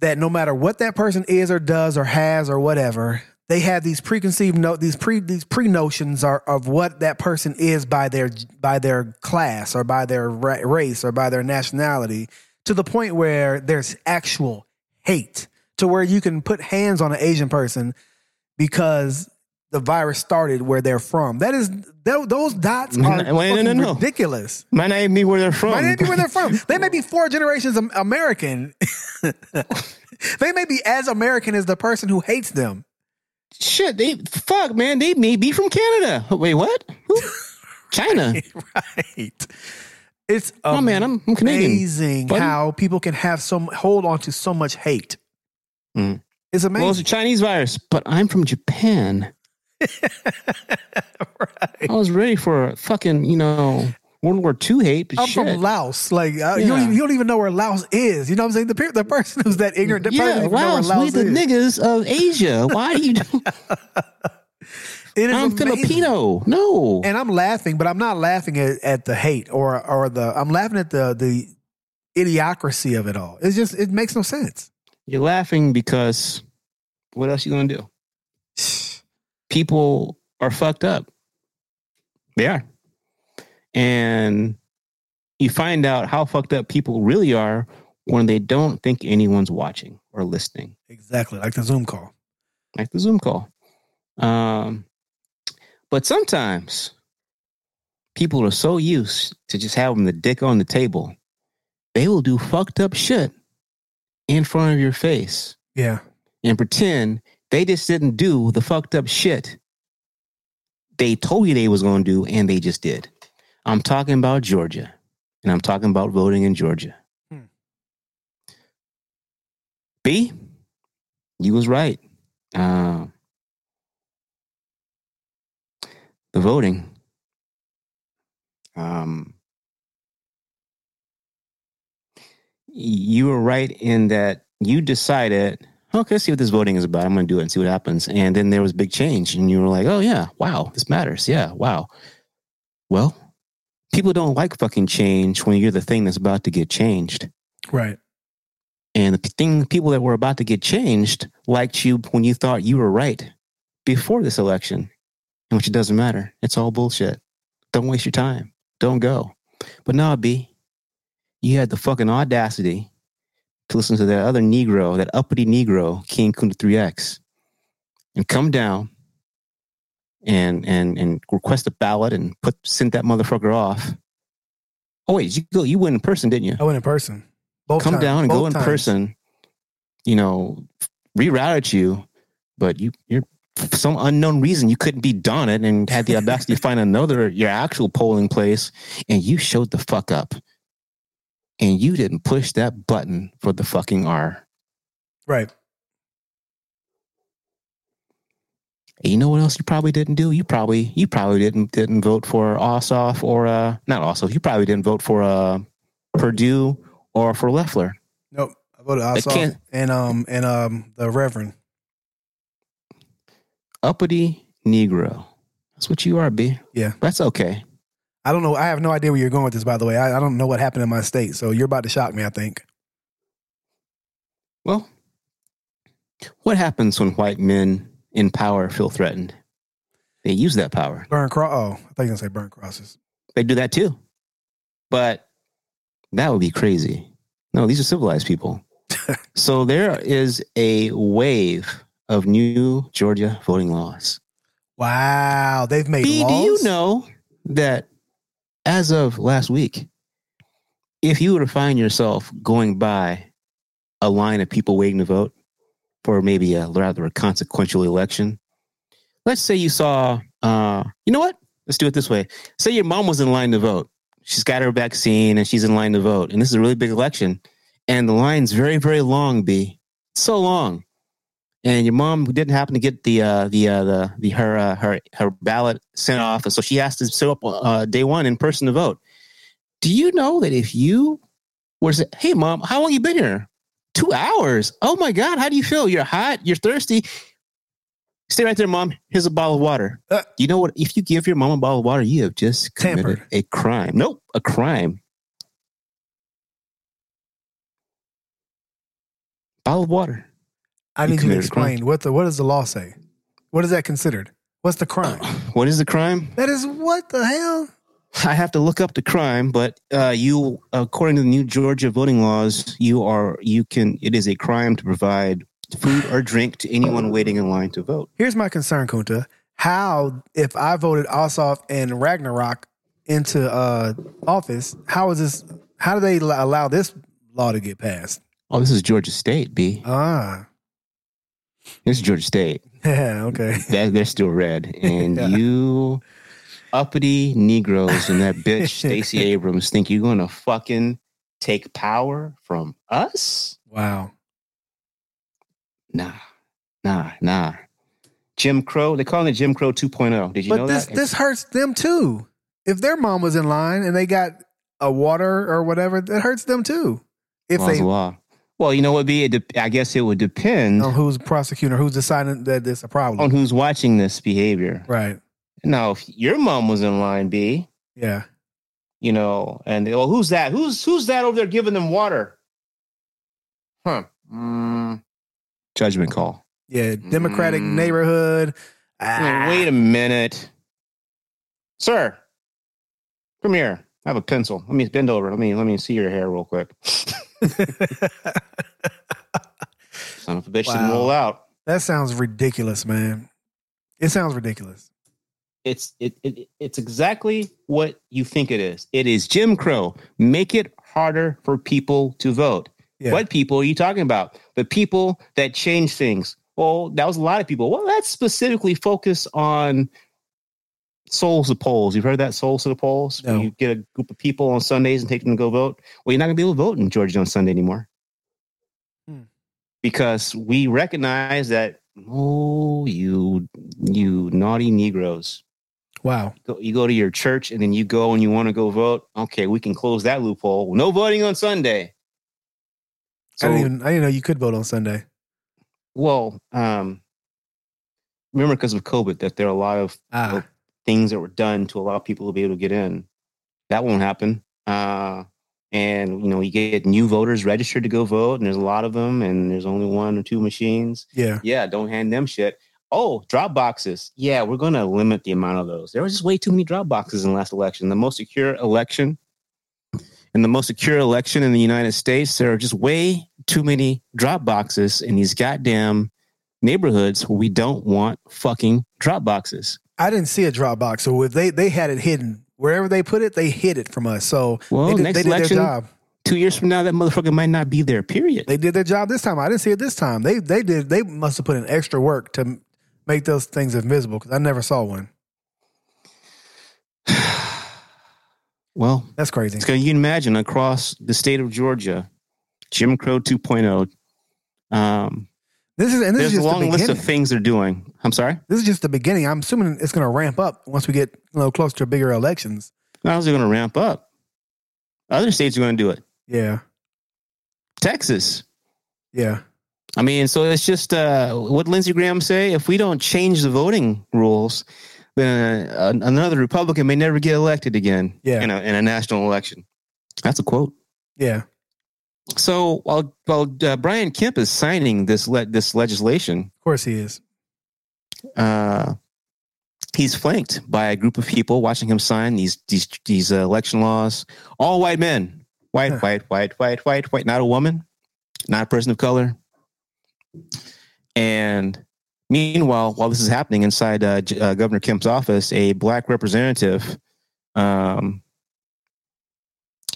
that no matter what that person is or does or has or whatever, they have these preconceived no these pre these pre notions are of what that person is by their by their class or by their ra- race or by their nationality to the point where there's actual hate to where you can put hands on an Asian person because the virus started where they're from. That is tho- those dots are No, no, no, no. ridiculous. Might not even be where they're from. Might not be where they're from. They may be four generations American. *laughs* they may be as American as the person who hates them. Shit, they fuck, man. They may be from Canada. Wait, what? Who? *laughs* China. right. It's Oh, man, I'm- I'm Canadian, amazing buddy. how people can have some hold on to so much hate. Mm. It's amazing. Well, it's a Chinese virus, but I'm from Japan. *laughs* right. I was ready for a fucking, you know, World War II hate. I'm shit. from Laos. Like uh, you, don't even, you don't even know where Laos is. You know what I'm saying? The, the person who's that ignorant, the person yeah, where Laos, we Laos the niggas of Asia. Why do you? *laughs* Is I'm amazing. Filipino. No, and I'm laughing, but I'm not laughing at, at the hate or or the. I'm laughing at the the idiocracy of it all. It's just it makes no sense. you're laughing because what else you gonna do? *sighs* *laughs* People are fucked up. They are, and you find out how fucked up people really are when they don't think anyone's watching or listening. Exactly, like the Zoom call. like the Zoom call. Um, but sometimes people are so used to just having the dick on the table, they will do fucked up shit in front of your face Yeah, and pretend they just didn't do the fucked up shit they told you they was going to do and they just did. I'm talking about Georgia and I'm talking about voting in Georgia. Hmm. B, you was right. Uh, the voting. Um, you were right in that you decided, okay, see what this voting is about. I'm going to do it and see what happens. And then there was big change, and you were like, oh, yeah, wow, this matters. Yeah, wow. Well, people don't like fucking change when you're the thing that's about to get changed. right. And the thing, people that were about to get changed liked you when you thought you were right before this election, and which it doesn't matter. It's all bullshit. Don't waste your time. Don't go. But now, B, you had the fucking audacity to listen to that other Negro, that uppity Negro, King Kunta 3X, and come down and and and request a ballot and put send that motherfucker off. Oh wait, you go you went in person, didn't you? I went in person. Both come times. down and go in times. person, you know, rerouted you, but you you're for some unknown reason you couldn't be done it and had the audacity to find another your actual polling place and you showed the fuck up. And you didn't push that button for the fucking R. Right. And you know what else you probably didn't do? You probably you probably didn't didn't vote for Ossoff or uh not Ossoff. You probably didn't vote for uh Perdue or for Loeffler. Nope. I voted Ossoff and um and um the Reverend. Uppity Negro. That's what you are, B. Yeah. That's okay. I don't know. I have no idea where you're going with this, by the way. I, I don't know what happened in my state, so you're about to shock me. I think. Well, what happens when white men in power feel threatened? They use that power. Burn cross. Oh, I thought you were gonna say burn crosses. They do that too. But that would be crazy. No, these are civilized people. *laughs* so there is a wave of new Georgia voting laws. Wow, they've made B, laws. do you know that as of last week, if you were to find yourself going by a line of people waiting to vote for maybe a rather consequential election, let's say you saw, uh, you know what? Let's do it this way. Say your mom was in line to vote. She's got her vaccine and she's in line to vote. And this is a really big election. And the line's very, very long, B. So long. And your mom didn't happen to get the uh, the uh, the the her uh, her her ballot sent off, and so she has to show up uh, day one in person to vote. Do you know that if you were to say, "Hey, mom, how long you been here?" Two hours. Oh my God, how do you feel? You're hot. You're thirsty. Stay right there, mom. Here's a bottle of water. Uh. you know what? If you give your mom a bottle of water, you have just committed Tampered. a crime. Nope, a crime. Bottle of water. I need you to committed a crime. explain what the what does the law say? What is that considered? What's the crime? What is the crime? that is what the hell? I have to look up the crime, but uh, you, according to the new Georgia voting laws, you are you can. It is a crime to provide food or drink to anyone waiting in line to vote. Here's my concern, Kunta. How if I voted Ossoff and Ragnarok into uh, office, how is this? How do they allow this law to get passed? Oh, this is Georgia State, B. Ah, This is Georgia State. *laughs* yeah, okay. That they're still red, *laughs* and Yeah. you uppity Negroes and that bitch *laughs* Stacey Abrams think you're gonna fucking take power from us? Wow. Nah, nah, nah. Jim Crow. They call it Jim Crow 2.0. Did you But know this that? this hurts them too. if their mom was in line and they got a water or whatever, that hurts them too. If Law's they the law. Well, you know what? Be it. de- I guess it would depend on who's prosecuting who's deciding that it's a problem. on who's watching this behavior. right. Now, if your mom was in line, B, Yeah. you know, and well, who's that? Who's who's that over there giving them water? Huh? Mm, judgment call. Yeah. Democratic Mm. neighborhood. Ah. Wait a minute, sir. Come here. I have a pencil. Let me bend over. Let me let me see your hair real quick. *laughs* Son of a bitch didn't roll out. that sounds ridiculous, man. It sounds ridiculous. It's it, it it's exactly what you think it is. It is Jim Crow. Make it harder for people to vote. Yeah. What people are you talking about? The people that change things. Well, that was a lot of people. Well, that's specifically focused on souls to polls. You've heard that souls of the polls? No. You get a group of people on Sundays and take them to go vote. Well, you're not going to be able to vote in Georgia on Sunday anymore. Hmm. Because we recognize that, oh, you, you naughty Negroes Wow. you go to your church and then you go and you want to go vote. Okay, we can close that loophole. No voting on Sunday. I So, didn't even I didn't know you could vote on Sunday. well, um, remember because of COVID that there are a lot of Ah. Things that were done to allow people to be able to get in. That won't happen. Uh, and you know, you get new voters registered to go vote, and there's a lot of them, and there's only one or two machines. Yeah. Yeah, don't hand them shit. Oh, drop boxes. Yeah, we're going to limit the amount of those. There was just way too many drop boxes in the last election. The most secure election, in the most secure election in the United States, there are just way too many drop boxes in these goddamn neighborhoods where we don't want fucking drop boxes. I didn't see a drop box. So if they they had it hidden. Wherever they put it, they hid it from us. So Well, they did, next they did their election, job. two years from now, that motherfucker might not be there. Period. They did their job this time. I didn't see it this time. They they did. They must have put in extra work to make those things invisible because I never saw one. *sighs* well, That's crazy. going you can imagine across the state of Georgia, Jim Crow 2.0. Um, This is and this there's is a just the long list of things they're doing. I'm sorry. This is just the beginning. I'm assuming it's going to ramp up once we get you know close to bigger elections. How's it going to ramp up? Other states are going to do it. Yeah, Texas. yeah, I mean, so it's just uh, what Lindsey Graham say. If we don't change the voting rules, then uh, another Republican may never get elected again. Yeah. in a, in a national election. That's a quote. yeah. So while while uh, Brian Kemp is signing this le- this legislation, Of course he is. uh, he's flanked by a group of people watching him sign these these these uh, election laws. All white men, white, Huh. white, white, white, white, white. Not a woman, not a person of color. And meanwhile, while this is happening inside uh, J- uh, Governor Kemp's office, a black representative, um,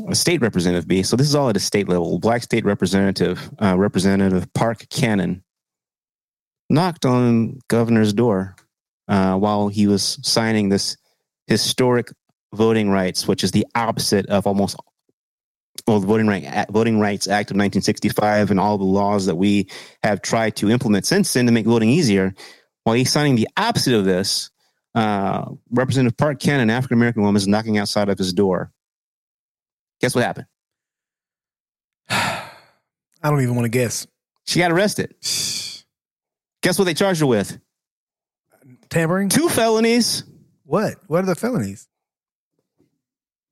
a state representative, B. So this is all at a state level. Black state representative, uh, Representative Park Cannon, knocked on governor's door uh, while he was signing this historic voting rights, which is the opposite of almost well, the Voting Right Voting Rights Act of 1965 and all the laws that we have tried to implement since then to make voting easier. While he's signing the opposite of this, uh, Representative Park Cannon, an African American woman, is knocking outside of his door. Guess what happened? *sighs* I don't even want to guess. She got arrested. *sighs* Guess what they charged her with? Tampering? Two felonies. What? What are the felonies?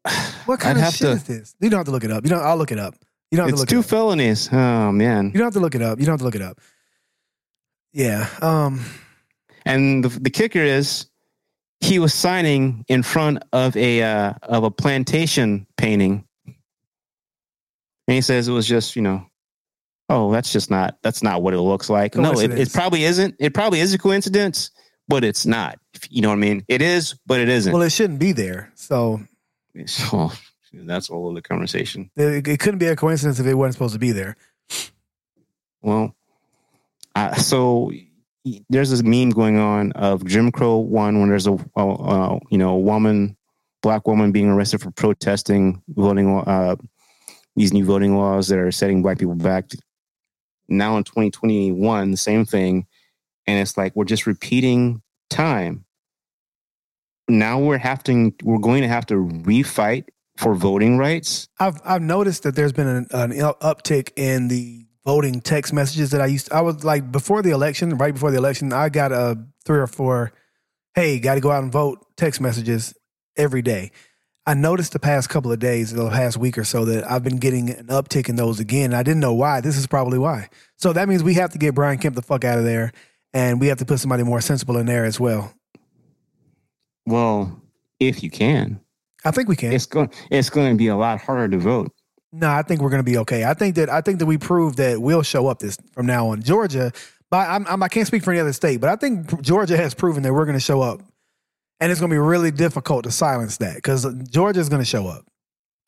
*sighs* What kind I'd of shit to- is this? You don't have to look it up. You don't. I'll look it up. You don't have It's to look two it up. felonies. Oh man. You don't have to look it up. You don't have to look it up. Yeah. Um. And the, the kicker is he was signing in front of a uh, of a plantation painting. And he says it was just, you know, oh, that's just not that's not what it looks like. No, it, it probably isn't. It probably is a coincidence, but it's not. You know what I mean? It is, but it isn't. Well, it shouldn't be there. So *laughs* so that's all of the conversation. it, it couldn't be a coincidence if it wasn't supposed to be there. Well, uh, so there's this meme going on of Jim Crow one when there's a, a, a you know a woman, black woman being arrested for protesting voting uh, these new voting laws that are setting black people back. Now in 2021, the same thing, and it's like we're just repeating time. now we're having we're going to have to refight for voting rights. I've I've noticed that there's been an, an uptick in the voting text messages that I used. To, I was like before the election, right before the election, I got a three or four, hey, got to go out and vote text messages every day. I noticed the past couple of days, the past week or so, that I've been getting an uptick in those again. I didn't know why. This is probably why. So that means we have to get Brian Kemp the fuck out of there, and we have to put somebody more sensible in there as well. Well, if you can, I think we can. it's going it's going to be a lot harder to vote. No, I think we're going to be okay. I think that I think that we proved that we'll show up this from now on. Georgia, but I'm, I'm, I can not speak for any other state, but I think Georgia has proven that we're going to show up, and it's going to be really difficult to silence that because Georgia is going to show up.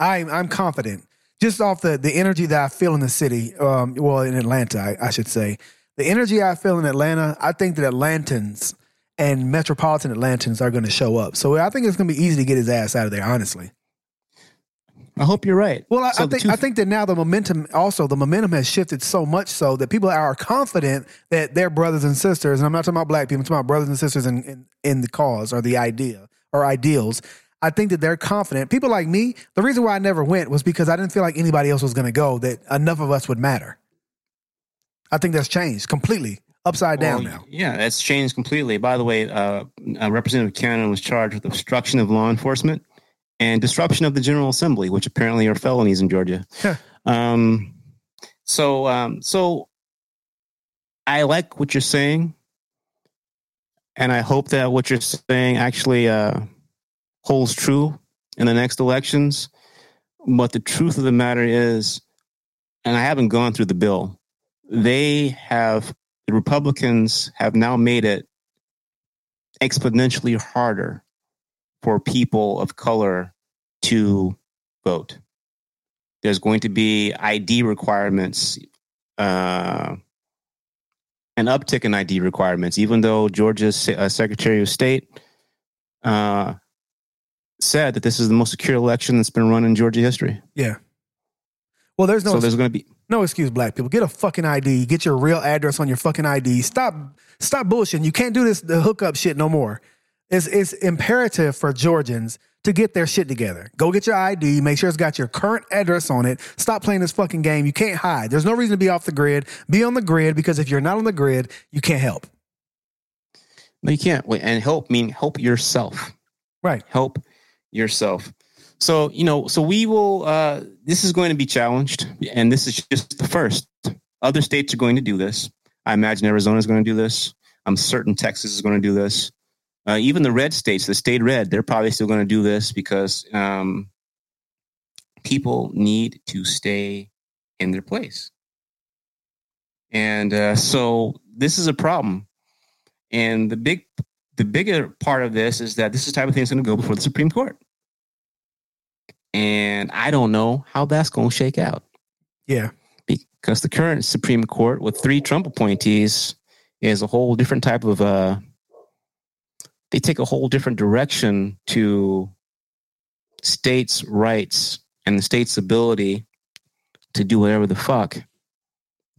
I'm I'm confident just off the the energy that I feel in the city. Um, well, in Atlanta, I, I should say the energy I feel in Atlanta. I think that Atlantans and metropolitan Atlantans are going to show up. So I think it's going to be easy to get his ass out of there. Honestly. I hope you're right. Well, I, So I think two- I think that now the momentum also the momentum has shifted so much so that people are confident that their brothers and sisters, and I'm not talking about black people, I'm talking about brothers and sisters in, in, in the cause or the idea or ideals. I think that they're confident. People like me, the reason why I never went was because I didn't feel like anybody else was going to go, that enough of us would matter. I think that's changed completely, upside down Well, now. Yeah, that's changed completely. By the way, uh, uh, Representative Cannon was charged with obstruction of law enforcement and disruption of the General Assembly, which apparently are felonies in Georgia. Huh. um, so, um, so I like what you're saying, and I hope that what you're saying actually uh, holds true in the next elections. But the truth of the matter is, and I haven't gone through the bill. They have the Republicans have now made it exponentially harder for people of color to vote. There's going to be ID requirements, uh, an uptick in ID requirements, even though Georgia's uh, Secretary of State uh, said that this is the most secure election that's been run in Georgia history. Yeah. Well, there's no so there's going to be No excuse, black people. Get a fucking ID. Get your real address on your fucking ID. Stop, stop bullshitting. You can't do this the hookup shit no more. It's it's imperative for Georgians to get their shit together. Go get your ID. Make sure it's got your current address on it. Stop playing this fucking game. You can't hide. There's no reason to be off the grid. Be on the grid because if you're not on the grid, you can't help. no, you can't wait and help mean help yourself. Right. help yourself. So, you know, so we will, uh, this is going to be challenged, and this is just the first. Other states are going to do this. I imagine Arizona is going to do this. I'm certain Texas is going to do this. Uh, even the red states, the state red, they're probably still going to do this because um, people need to stay in their place. And uh, so this is a problem. And the big the bigger part of this is that this is the type of thing that's going to go before the Supreme Court. And I don't know how that's going to shake out Yeah. because the current Supreme Court with three Trump appointees is a whole different type of uh they take a whole different direction to states' rights and the state's ability to do whatever the fuck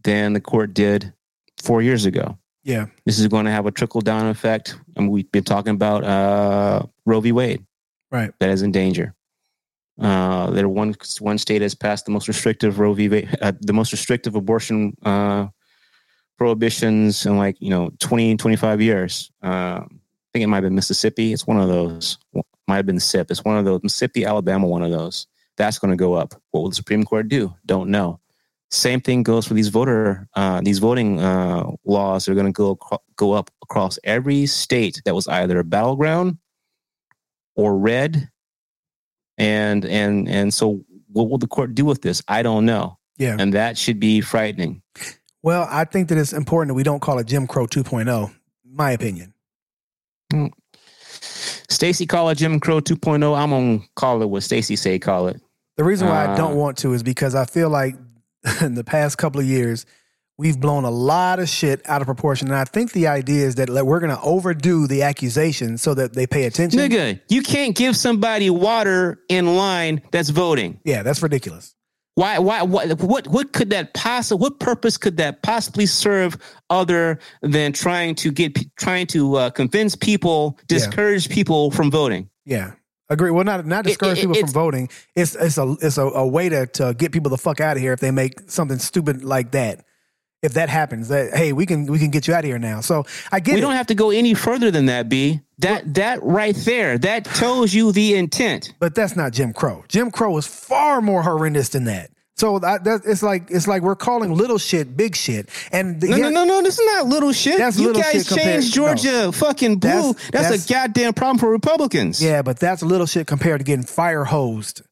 than the court did four years ago. Yeah. This is going to have a trickle down effect. And we've been talking about uh, Roe v. Wade Right. that is in danger. Uh, there one one state has passed the most restrictive Roe v. Wade, uh, the most restrictive abortion uh, prohibitions in like you know 20, 25 years. Um, think it might have been Mississippi. It's one of those. Might have been SIP. It's one of those. Mississippi, Alabama, one of those. That's going to go up. What will the Supreme Court do? Don't know. Same thing goes for these voter uh, these voting uh, laws. Are going to go go up across every state that was either a battleground or red and and and so what will the court do with this i don't know Yeah. and that should be frightening Well, I think that it's important that we don't call it Jim Crow 2.0. My opinion. Stacy call it jim crow 2.0 i'm gonna call it what stacey say call it The reason why I Uh, don't want to is because I feel like *laughs* in the past couple of years, we've blown a lot of shit out of proportion. And I think the idea is that we're going to overdo the accusation so that they pay attention. nigga you can't give somebody water in line that's voting Yeah, that's ridiculous. Why? Why? What? What? What could that possibly? What purpose could that possibly serve other than trying to get trying to uh, convince people, discourage yeah. people from voting? Yeah, agree. Well, not not discourage it, it, people from voting. It's it's a it's a, a way to to get people the fuck out of here if they make something stupid like that if that happens that hey we can we can get you out of here now so i get we it. don't have to go any further than that b that that right there that tells you the intent but that's not jim crow jim crow is far more horrendous than that so that, that, it's like it's like we're calling little shit big shit. And the, no, no, no, no, this is not little shit. That's you guys changed Georgia no. fucking blue. That's, that's, that's, a goddamn problem for Republicans. Yeah, but that's little shit compared to getting fire hosed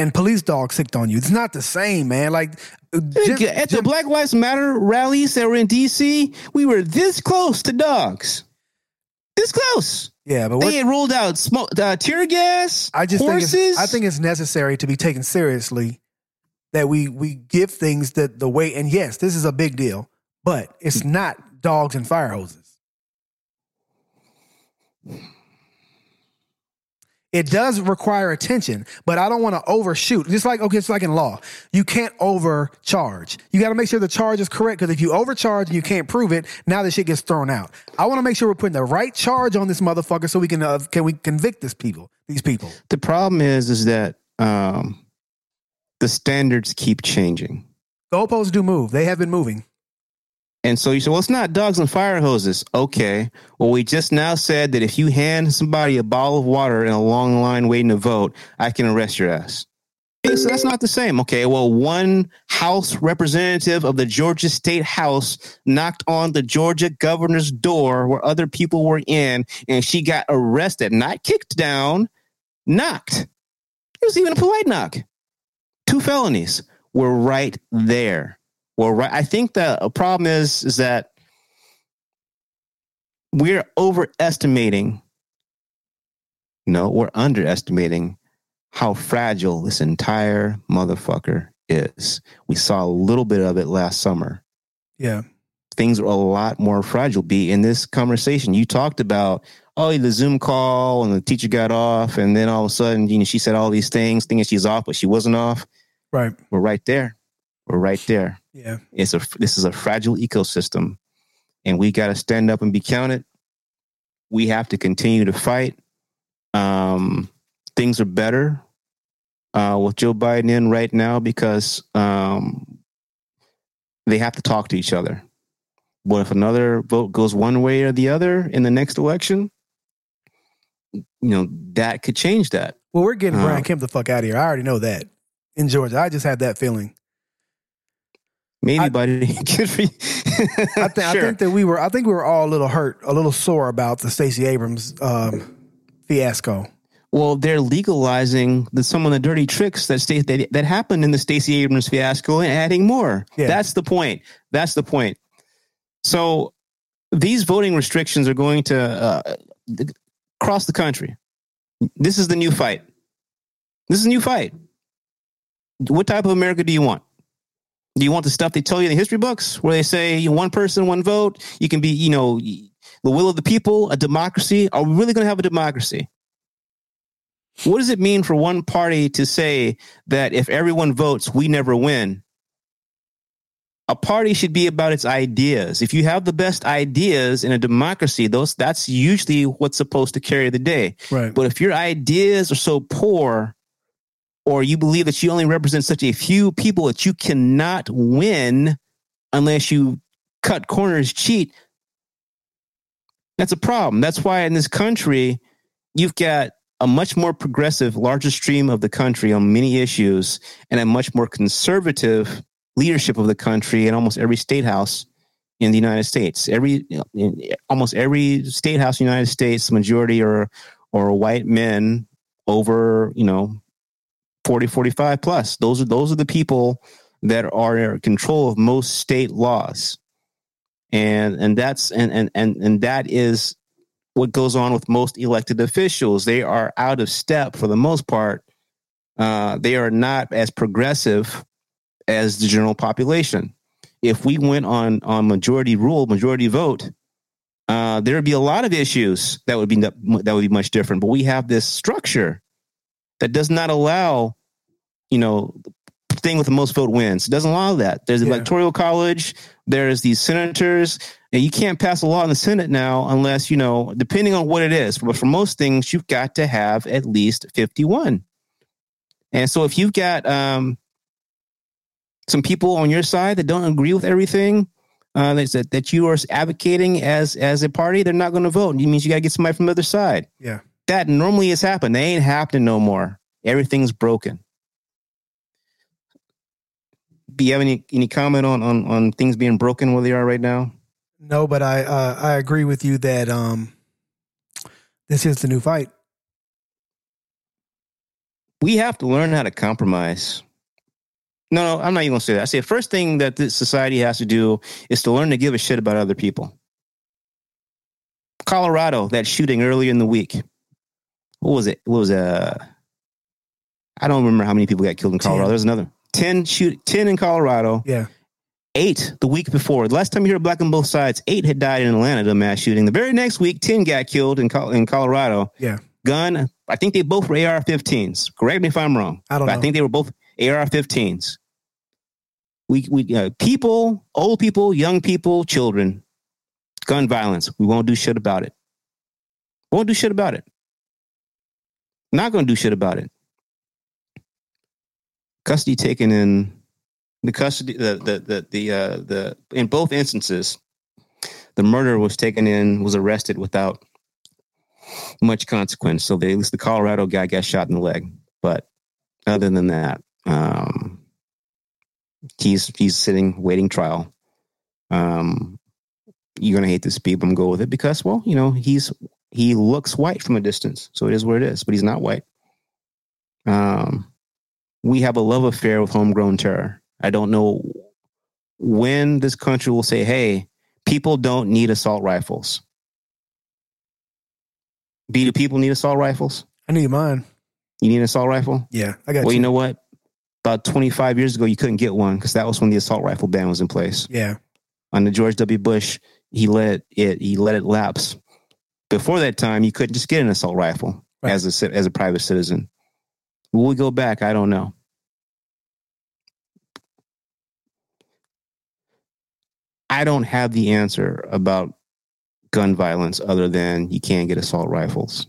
and police dogs sicked on you. It's not the same, man. Like at the Black Lives Matter rallies that were in DC, we were this close to dogs. This close. Yeah, but they had rolled out smoke, uh, tear gas. I just horses. think it's, I think it's necessary to be taken seriously that we we give things that the way. And yes, this is a big deal, but it's not dogs and fire hoses. It does require attention, but I don't want to overshoot. Just like, okay, it's like in law. You can't overcharge. You got to make sure the charge is correct because if you overcharge and you can't prove it, now the shit gets thrown out. I want to make sure we're putting the right charge on this motherfucker so we can, uh, can we convict this people, these people. The problem is, is that, um, the standards keep changing. Goalposts do move. They have been moving. And so you say, well, it's not dogs and fire hoses. Okay. Well, we just now said that if you hand somebody a bottle of water in a long line waiting to vote, I can arrest your ass. Okay, so that's not the same. Okay. Well, one House representative of the Georgia State House knocked on the Georgia governor's door where other people were in, and she got arrested, not kicked down, knocked. It was even a polite knock. Two felonies were right there. Well, right. I think the problem is is that we're overestimating. No, we're underestimating how fragile this entire motherfucker is. We saw a little bit of it last summer. Yeah. Things are a lot more fragile. Be in this conversation, you talked about, oh, the Zoom call and the teacher got off, and then all of a sudden, you know, she said all these things, thinking she's off, but she wasn't off. Right. We're right there. We're right there. Yeah. It's a this is a fragile ecosystem and we got to stand up and be counted. We have to continue to fight. Um, things are better uh, with Joe Biden in right now because um, they have to talk to each other. But if another vote goes one way or the other in the next election, you know that could change that. Well, we're getting Brian uh, Kemp the fuck out of here. I already know that in Georgia. I just had that feeling. Maybe, I, buddy. Good for you. I, th- sure. I think that we were. I think we were all a little hurt, a little sore about the Stacey Abrams um, fiasco. Well, they're legalizing the, some of the dirty tricks that state that, that happened in the Stacey Abrams fiasco and adding more. Yeah. That's the point. That's the point. So these voting restrictions are going to uh, cross the country. This is the new fight. This is a new fight. What type of America do you want? Do you want the stuff they tell you in the history books where they say one person, one vote? You can be, you know, the will of the people, a democracy. Are we really going to have a democracy? What does it mean for one party to say that if everyone votes, we never win? A party should be about its ideas. If you have the best ideas in a democracy, those that's usually what's supposed to carry the day. Right. But if your ideas are so poor or you believe that you only represent such a few people that you cannot win unless you cut corners, cheat, that's a problem. That's why in this country, you've got a much more progressive, larger stream of the country on many issues and a much more conservative leadership of the country in almost every state house in the United States. Every almost every state house in the United States, the majority are or white men over, you know, 40, 45 plus. Those are those are the people that are in control of most state laws. And and that's and and and, and that is what goes on with most elected officials. They are out of step for the most part. Uh, they are not as progressive as the general population. If we went on on majority rule, majority vote, uh, there would be a lot of issues that would be that would be much different. But we have this structure that does not allow, you know, thing with the most vote wins. It doesn't allow that. There's the Yeah. electoral college. There's these senators, and you can't pass a law in the Senate now unless you know, depending on what it is. But for most things, you've got to have at least 51. And so if you've got um, some people on your side that don't agree with everything uh, that that you are advocating as as a party, they're not going to vote. It means you got to get somebody from the other side. Yeah. That normally has happened. They ain't happening no more. Everything's broken. Do you have any any comment on on on things being broken where they are right now? No, but I uh, I agree with you that um, this is the new fight. We have to learn how to compromise. No, no, I'm not even gonna say that. I say the first thing that this society has to do is to learn to give a shit about other people. Colorado, that shooting earlier in the week. What was it? What was uh I don't remember how many people got killed in Colorado. There's another 10 shoot 10 in Colorado. Yeah. Eight the week before. The last time you heard black on both sides, eight had died in Atlanta to a mass shooting. The very next week, 10 got killed in, in Colorado. Yeah. Gun, I think they both were AR 15s. Correct me if I'm wrong. I don't. I think they were both AR 15s. We, we uh, people, old people, young people, children, gun violence. We won't do shit about it. Won't do shit about it. Not going to do shit about it. Custody taken in the custody the the the the uh, the in both instances, the murderer was taken in was arrested without much consequence. So they, at least the Colorado guy got shot in the leg. But other than that, um, he's he's sitting waiting trial. Um, you're gonna hate this but I'm go with it because, well, you know, he's he looks white from a distance, so it is what it is. But he's not white. Um, we have a love affair with homegrown terror. I don't know when this country will say, "Hey, people don't need assault rifles." B, do people need assault rifles? I need mine. You need an assault rifle? Yeah, I got well, you. you know what? About 25 years ago, you couldn't get one because that was when the assault rifle ban was in place. yeah, Under George W. Bush, he let it he let it lapse. Before that time, you couldn't just get an assault rifle Right. as a as a private citizen. Will we go back? I don't know. I don't have the answer about gun violence other than you can't get assault rifles.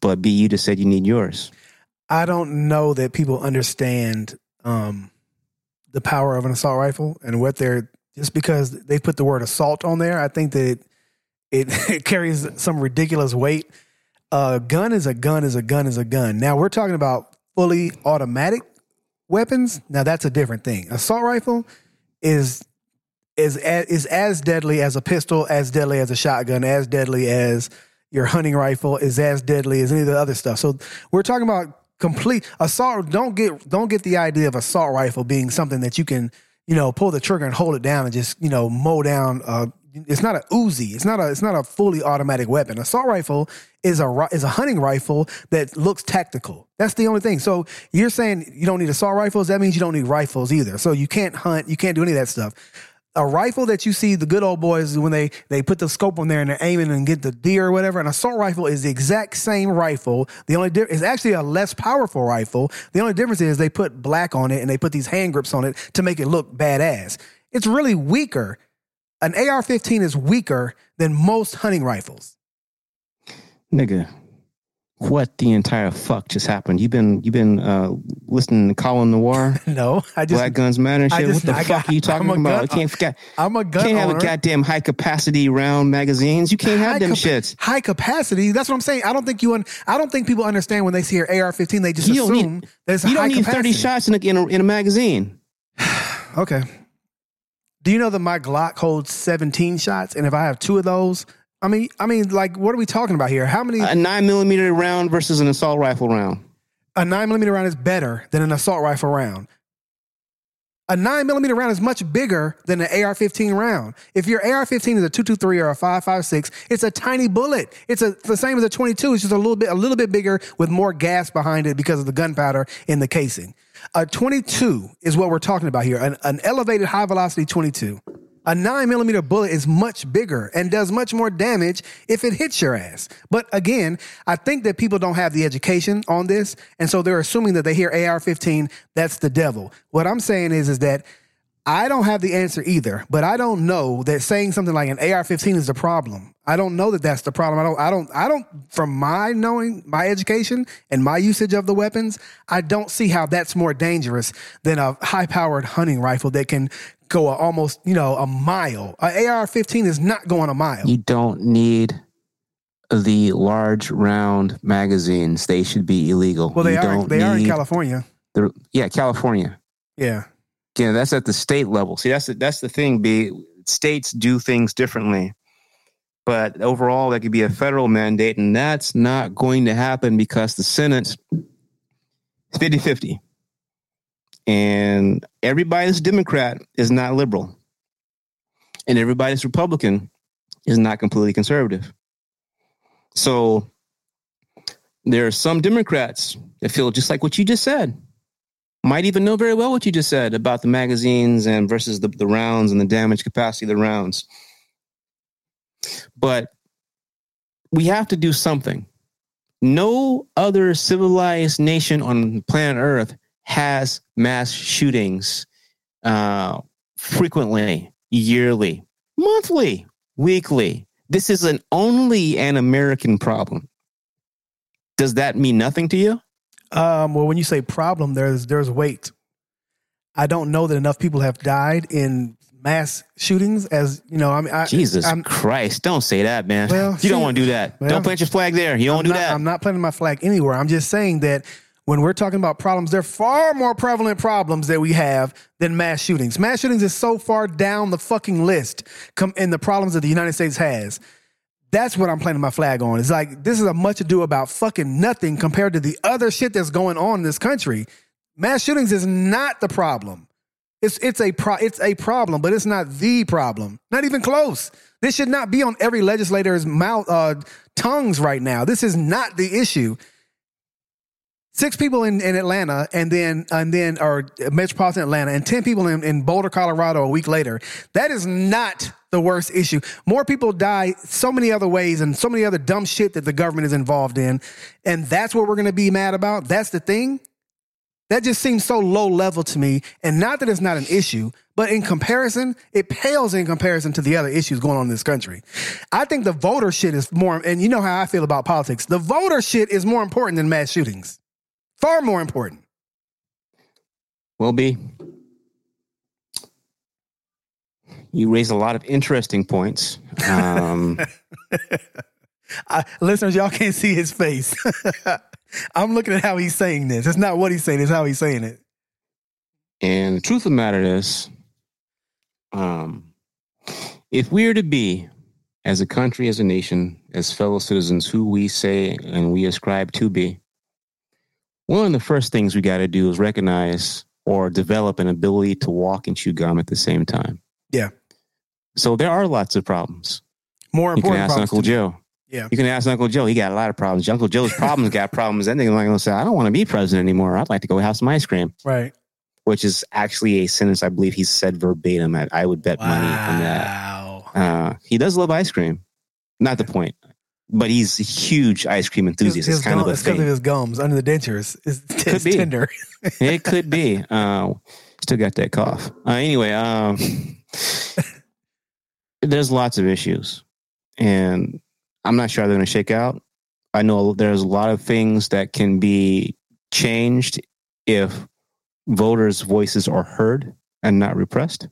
But B, you just said you need yours. I don't know that people understand um, the power of an assault rifle and what they're just because they put the word assault on there. I think that it it, it *laughs* carries some ridiculous weight. A gun is a gun is a gun is a gun. Now we're talking about fully automatic weapons. Now that's a different thing. Assault rifle is is a- is as deadly as a pistol, as deadly as a shotgun, as deadly as your hunting rifle, is as deadly as any of the other stuff. So we're talking about complete assault. Don't get don't get the idea of assault rifle being something that you can you know pull the trigger and hold it down and just you know mow down. Uh, it's not a Uzi. It's not a it's not a fully automatic weapon. Assault rifle is a is a hunting rifle that looks tactical. That's the only thing. So you're saying you don't need assault rifles. That means you don't need rifles either. So you can't hunt. You can't do any of that stuff a rifle that you see the good old boys when they they put the scope on there and they're aiming and get the deer or whatever. An assault rifle is the exact same rifle. The only difference is actually a less powerful rifle. The only difference is they put black on it and they put these hand grips on it to make it look badass. It's really weaker. An AR-15 is weaker than most hunting rifles. Nigga, what the entire fuck just happened? You've been you've been uh, listening to Colion Noir, *laughs* No, I just Black Guns Matter and shit. just- what the I fuck got- are you talking I'm about? gun- I can't forget. I'm a gun can't have a goddamn high capacity round magazines. You can't have High them cap- shits. High capacity. That's what I'm saying. I don't think you. Un- I don't think people understand when they see your AR-15. They just You assume need- that it's You high don't need capacity. thirty shots in a, in a in a magazine. *sighs* Okay. Do you know that my Glock holds 17 shots, and if I have two of those, I mean, I mean, like, what are we talking about here? How many? A nine millimeter round versus an assault rifle round. a nine millimeter round is better than an assault rifle round. A nine millimeter round is much bigger than an AR-15 round. If your AR-15 is a 223 or a 556, it's a tiny bullet. It's a, the same as a 22. It's just a little bit, a little bit bigger with more gas behind it because of the gunpowder in the casing. A 22 is what we're talking about here. An, an elevated high velocity 22. A nine millimeter bullet is much bigger and does much more damage if it hits your ass. But again, I think that people don't have the education on this, and so they're assuming that they hear AR-15, that's the devil. What I'm saying is, is that I don't have the answer either, but I don't know that saying something like an AR-15 is the problem. I don't know that that's the problem. I don't, I don't, I don't, from my knowing, my education and my usage of the weapons, I don't see how that's more dangerous than a high powered hunting rifle that can go a, almost, you know, a mile. An AR-15 is not going a mile. You don't need the large round magazines. They should be illegal. well, they You are, don't they are in California. the- yeah, California. Yeah. Yeah, that's at the state level. See, that's the, that's the thing. Be states do things differently, but overall, that could be a federal mandate, and that's not going to happen because the Senate is 50-50. and everybody that's Democrat is not liberal, and everybody that's Republican is not completely conservative. So there are some Democrats that feel just like what you just said might even know very well what you just said about the magazines and versus the, the rounds and the damage capacity of the rounds. But we have to do something. No other civilized nation on planet Earth has mass shootings uh, frequently, yearly, monthly, weekly. This is an only an American problem. Does that mean nothing to you? Um, well, when you say problem, there's there's weight. I don't know that enough people have died in mass shootings as you know. I mean, I, Jesus I'm, Christ, don't say that, man. Well, you don't want to do that. well, don't plant your flag there. You don't I'm do not, that. I'm not planting my flag anywhere. I'm just saying that when we're talking about problems, there are far more prevalent problems that we have than mass shootings. Mass shootings is so far down the fucking list come in the problems that the United States has. That's what I'm planting my flag on. It's like this is a much ado about fucking nothing compared to the other shit that's going on in this country. Mass shootings is not the problem. It's it's a pro, it's a problem, but it's not the problem. Not even close. This should not be on every legislator's mouth uh, tongues right now. This is not the issue. Six people in, in Atlanta, and then and then or metropolitan Atlanta, and ten people in, in Boulder, Colorado, a week later. That is not the worst issue. More people die so many other ways, and so many other dumb shit that the government is involved in, and that's what we're going to be mad about. That's the thing. That just seems so low level to me. And not that it's not an issue, but in comparison, it pales in comparison to the other issues going on in this country. I think the voter shit is more, and you know how I feel about politics. The voter shit is more important than mass shootings. Far more important. Will be. You raise a lot of interesting points. Um, *laughs* I, listeners, y'all can't see his face. *laughs* I'm looking at how he's saying this. It's not what he's saying, it's how he's saying it. and the truth of the matter is, um, if we are to be, as a country, as a nation, as fellow citizens, who we say and we ascribe to be, one of the first things we got to do is recognize or develop an ability to walk and chew gum at the same time. Yeah. So there are lots of problems. More You can ask Uncle. Joe. Yeah. You can ask Uncle Joe. He got a lot of problems. Uncle Joe's problems got problems. That nigga like gonna say, I don't want to be president anymore. I'd like to go have some ice cream, Right. which is actually a sentence I believe he said verbatim. At, I would bet money on that. Wow. Uh, he does love ice cream. Not the point, but he's a huge ice cream enthusiast. it's kind gum, of a it's because of his gums under the dentures. It's, it's *laughs* be. tender. it could be. Uh, still got that cough. Uh, anyway, um, *laughs* there's lots of issues, and I'm not sure how they're going to shake out. I know there's a lot of things that can be changed if voters' voices are heard and not repressed.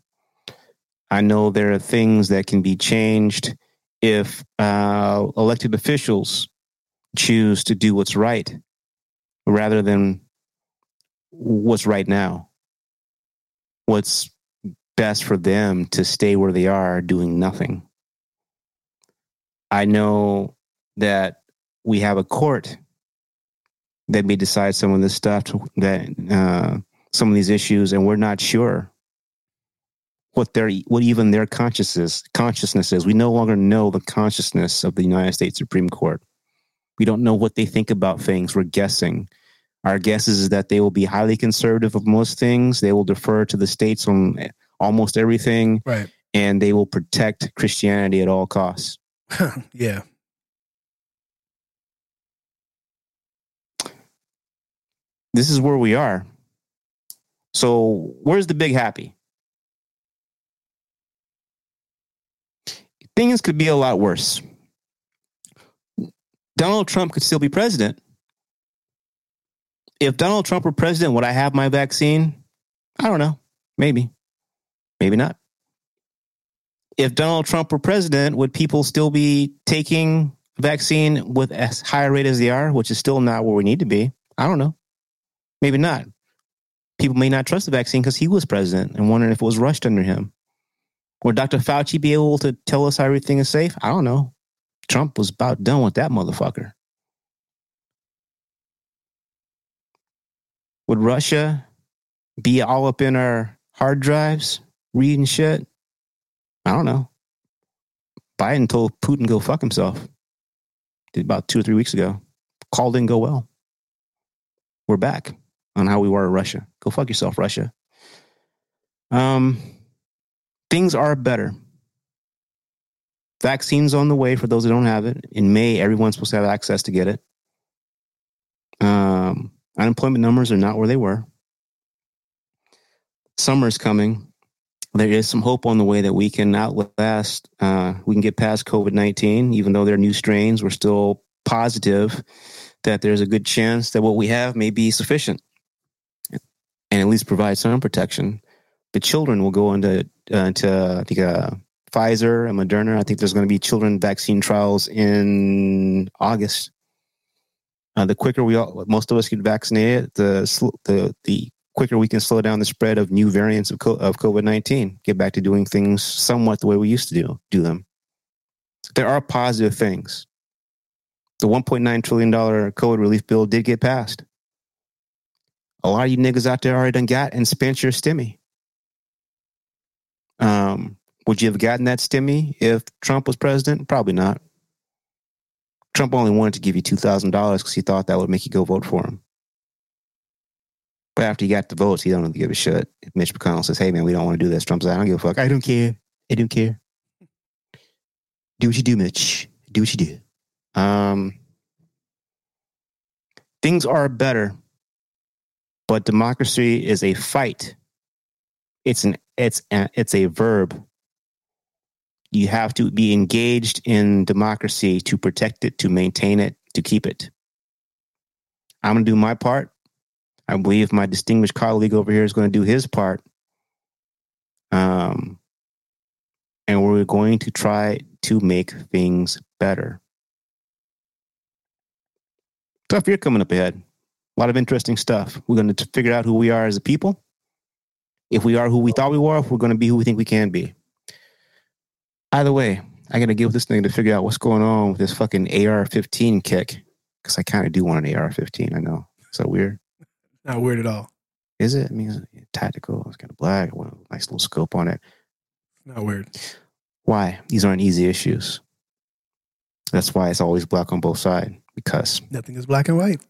I know there are things that can be changed if uh, elected officials choose to do what's right rather than what's right now. What's best for them to stay where they are doing nothing. I know that we have a court that may decide some of this stuff, that uh, some of these issues, and we're not sure what their what even their consciousness consciousness is. We no longer know the consciousness of the United States Supreme Court. We don't know what they think about things. We're guessing. Our guess is that they will be highly conservative of most things. They will defer to the states on almost everything Right. and they will protect Christianity at all costs. *laughs* yeah. This is where we are. So, where's the big happy? Things could be a lot worse. Donald Trump could still be president. If Donald Trump were president, would I have my vaccine? I don't know. Maybe. Maybe not. If Donald Trump were president, would people still be taking vaccine with as high a rate as they are, which is still not where we need to be? I don't know. Maybe not. People may not trust the vaccine because he was president and wondering if it was rushed under him. Would Dr. Fauci be able to tell us how everything is safe? I don't know. Trump was about done with that motherfucker. Would Russia be all up in our hard drives reading shit? I don't know. Biden told Putin go fuck himself. About two or three weeks ago. Call didn't go well. We're back on how we were in Russia. Go fuck yourself, Russia. Um, things are better. Vaccines on the way for those that don't have it. In May, everyone's supposed to have access to get it. Um, unemployment numbers are not where they were. Summer's coming. There is some hope on the way that we can outlast, uh, we can get past COVID 19, even though there are new strains. We're still positive that there's a good chance that what we have may be sufficient and at least provide some protection. The children will go into, uh, into I think, uh, Pfizer and Moderna. I think there's going to be children vaccine trials in August. Uh, the quicker we all, most of us get vaccinated, the the the quicker we can slow down the spread of new variants of of COVID nineteen. Get back to doing things somewhat the way we used to do do them. There are positive things. The 1.9 trillion dollar COVID relief bill did get passed. A lot of you niggas out there already done got and spent your stimmy. Um, would you have gotten that stimmy if Trump was president? Probably not. Trump only wanted to give you $2,000 because he thought that would make you go vote for him. But after he got the votes, he don't give a shit. Mitch McConnell says, hey, man, we don't want to do this. Trump says, I don't give a fuck. I don't care. I don't care. Do what you do, Mitch. Do what you do. Um, things are better, but democracy is a fight. It's an it's a, it's a verb you have to be engaged in democracy to protect it, to maintain it, to keep it. I'm going to do my part. I believe my distinguished colleague over here is going to do his part. Um, and we're going to try to make things better. Tough year coming up ahead. A lot of interesting stuff. We're going to figure out who we are as a people. If we are who we thought we were, if we're going to be who we think we can be. Either way, I gotta get with this thing to figure out what's going on with this fucking AR-15 kick because I kind of do want an AR-15. I know, so weird. *laughs* Not weird at all. Is it? I mean, it's tactical. It's kind of black. I want a nice little scope on it. Not weird. Why? These aren't easy issues. That's why it's always black on both sides because nothing is black and white.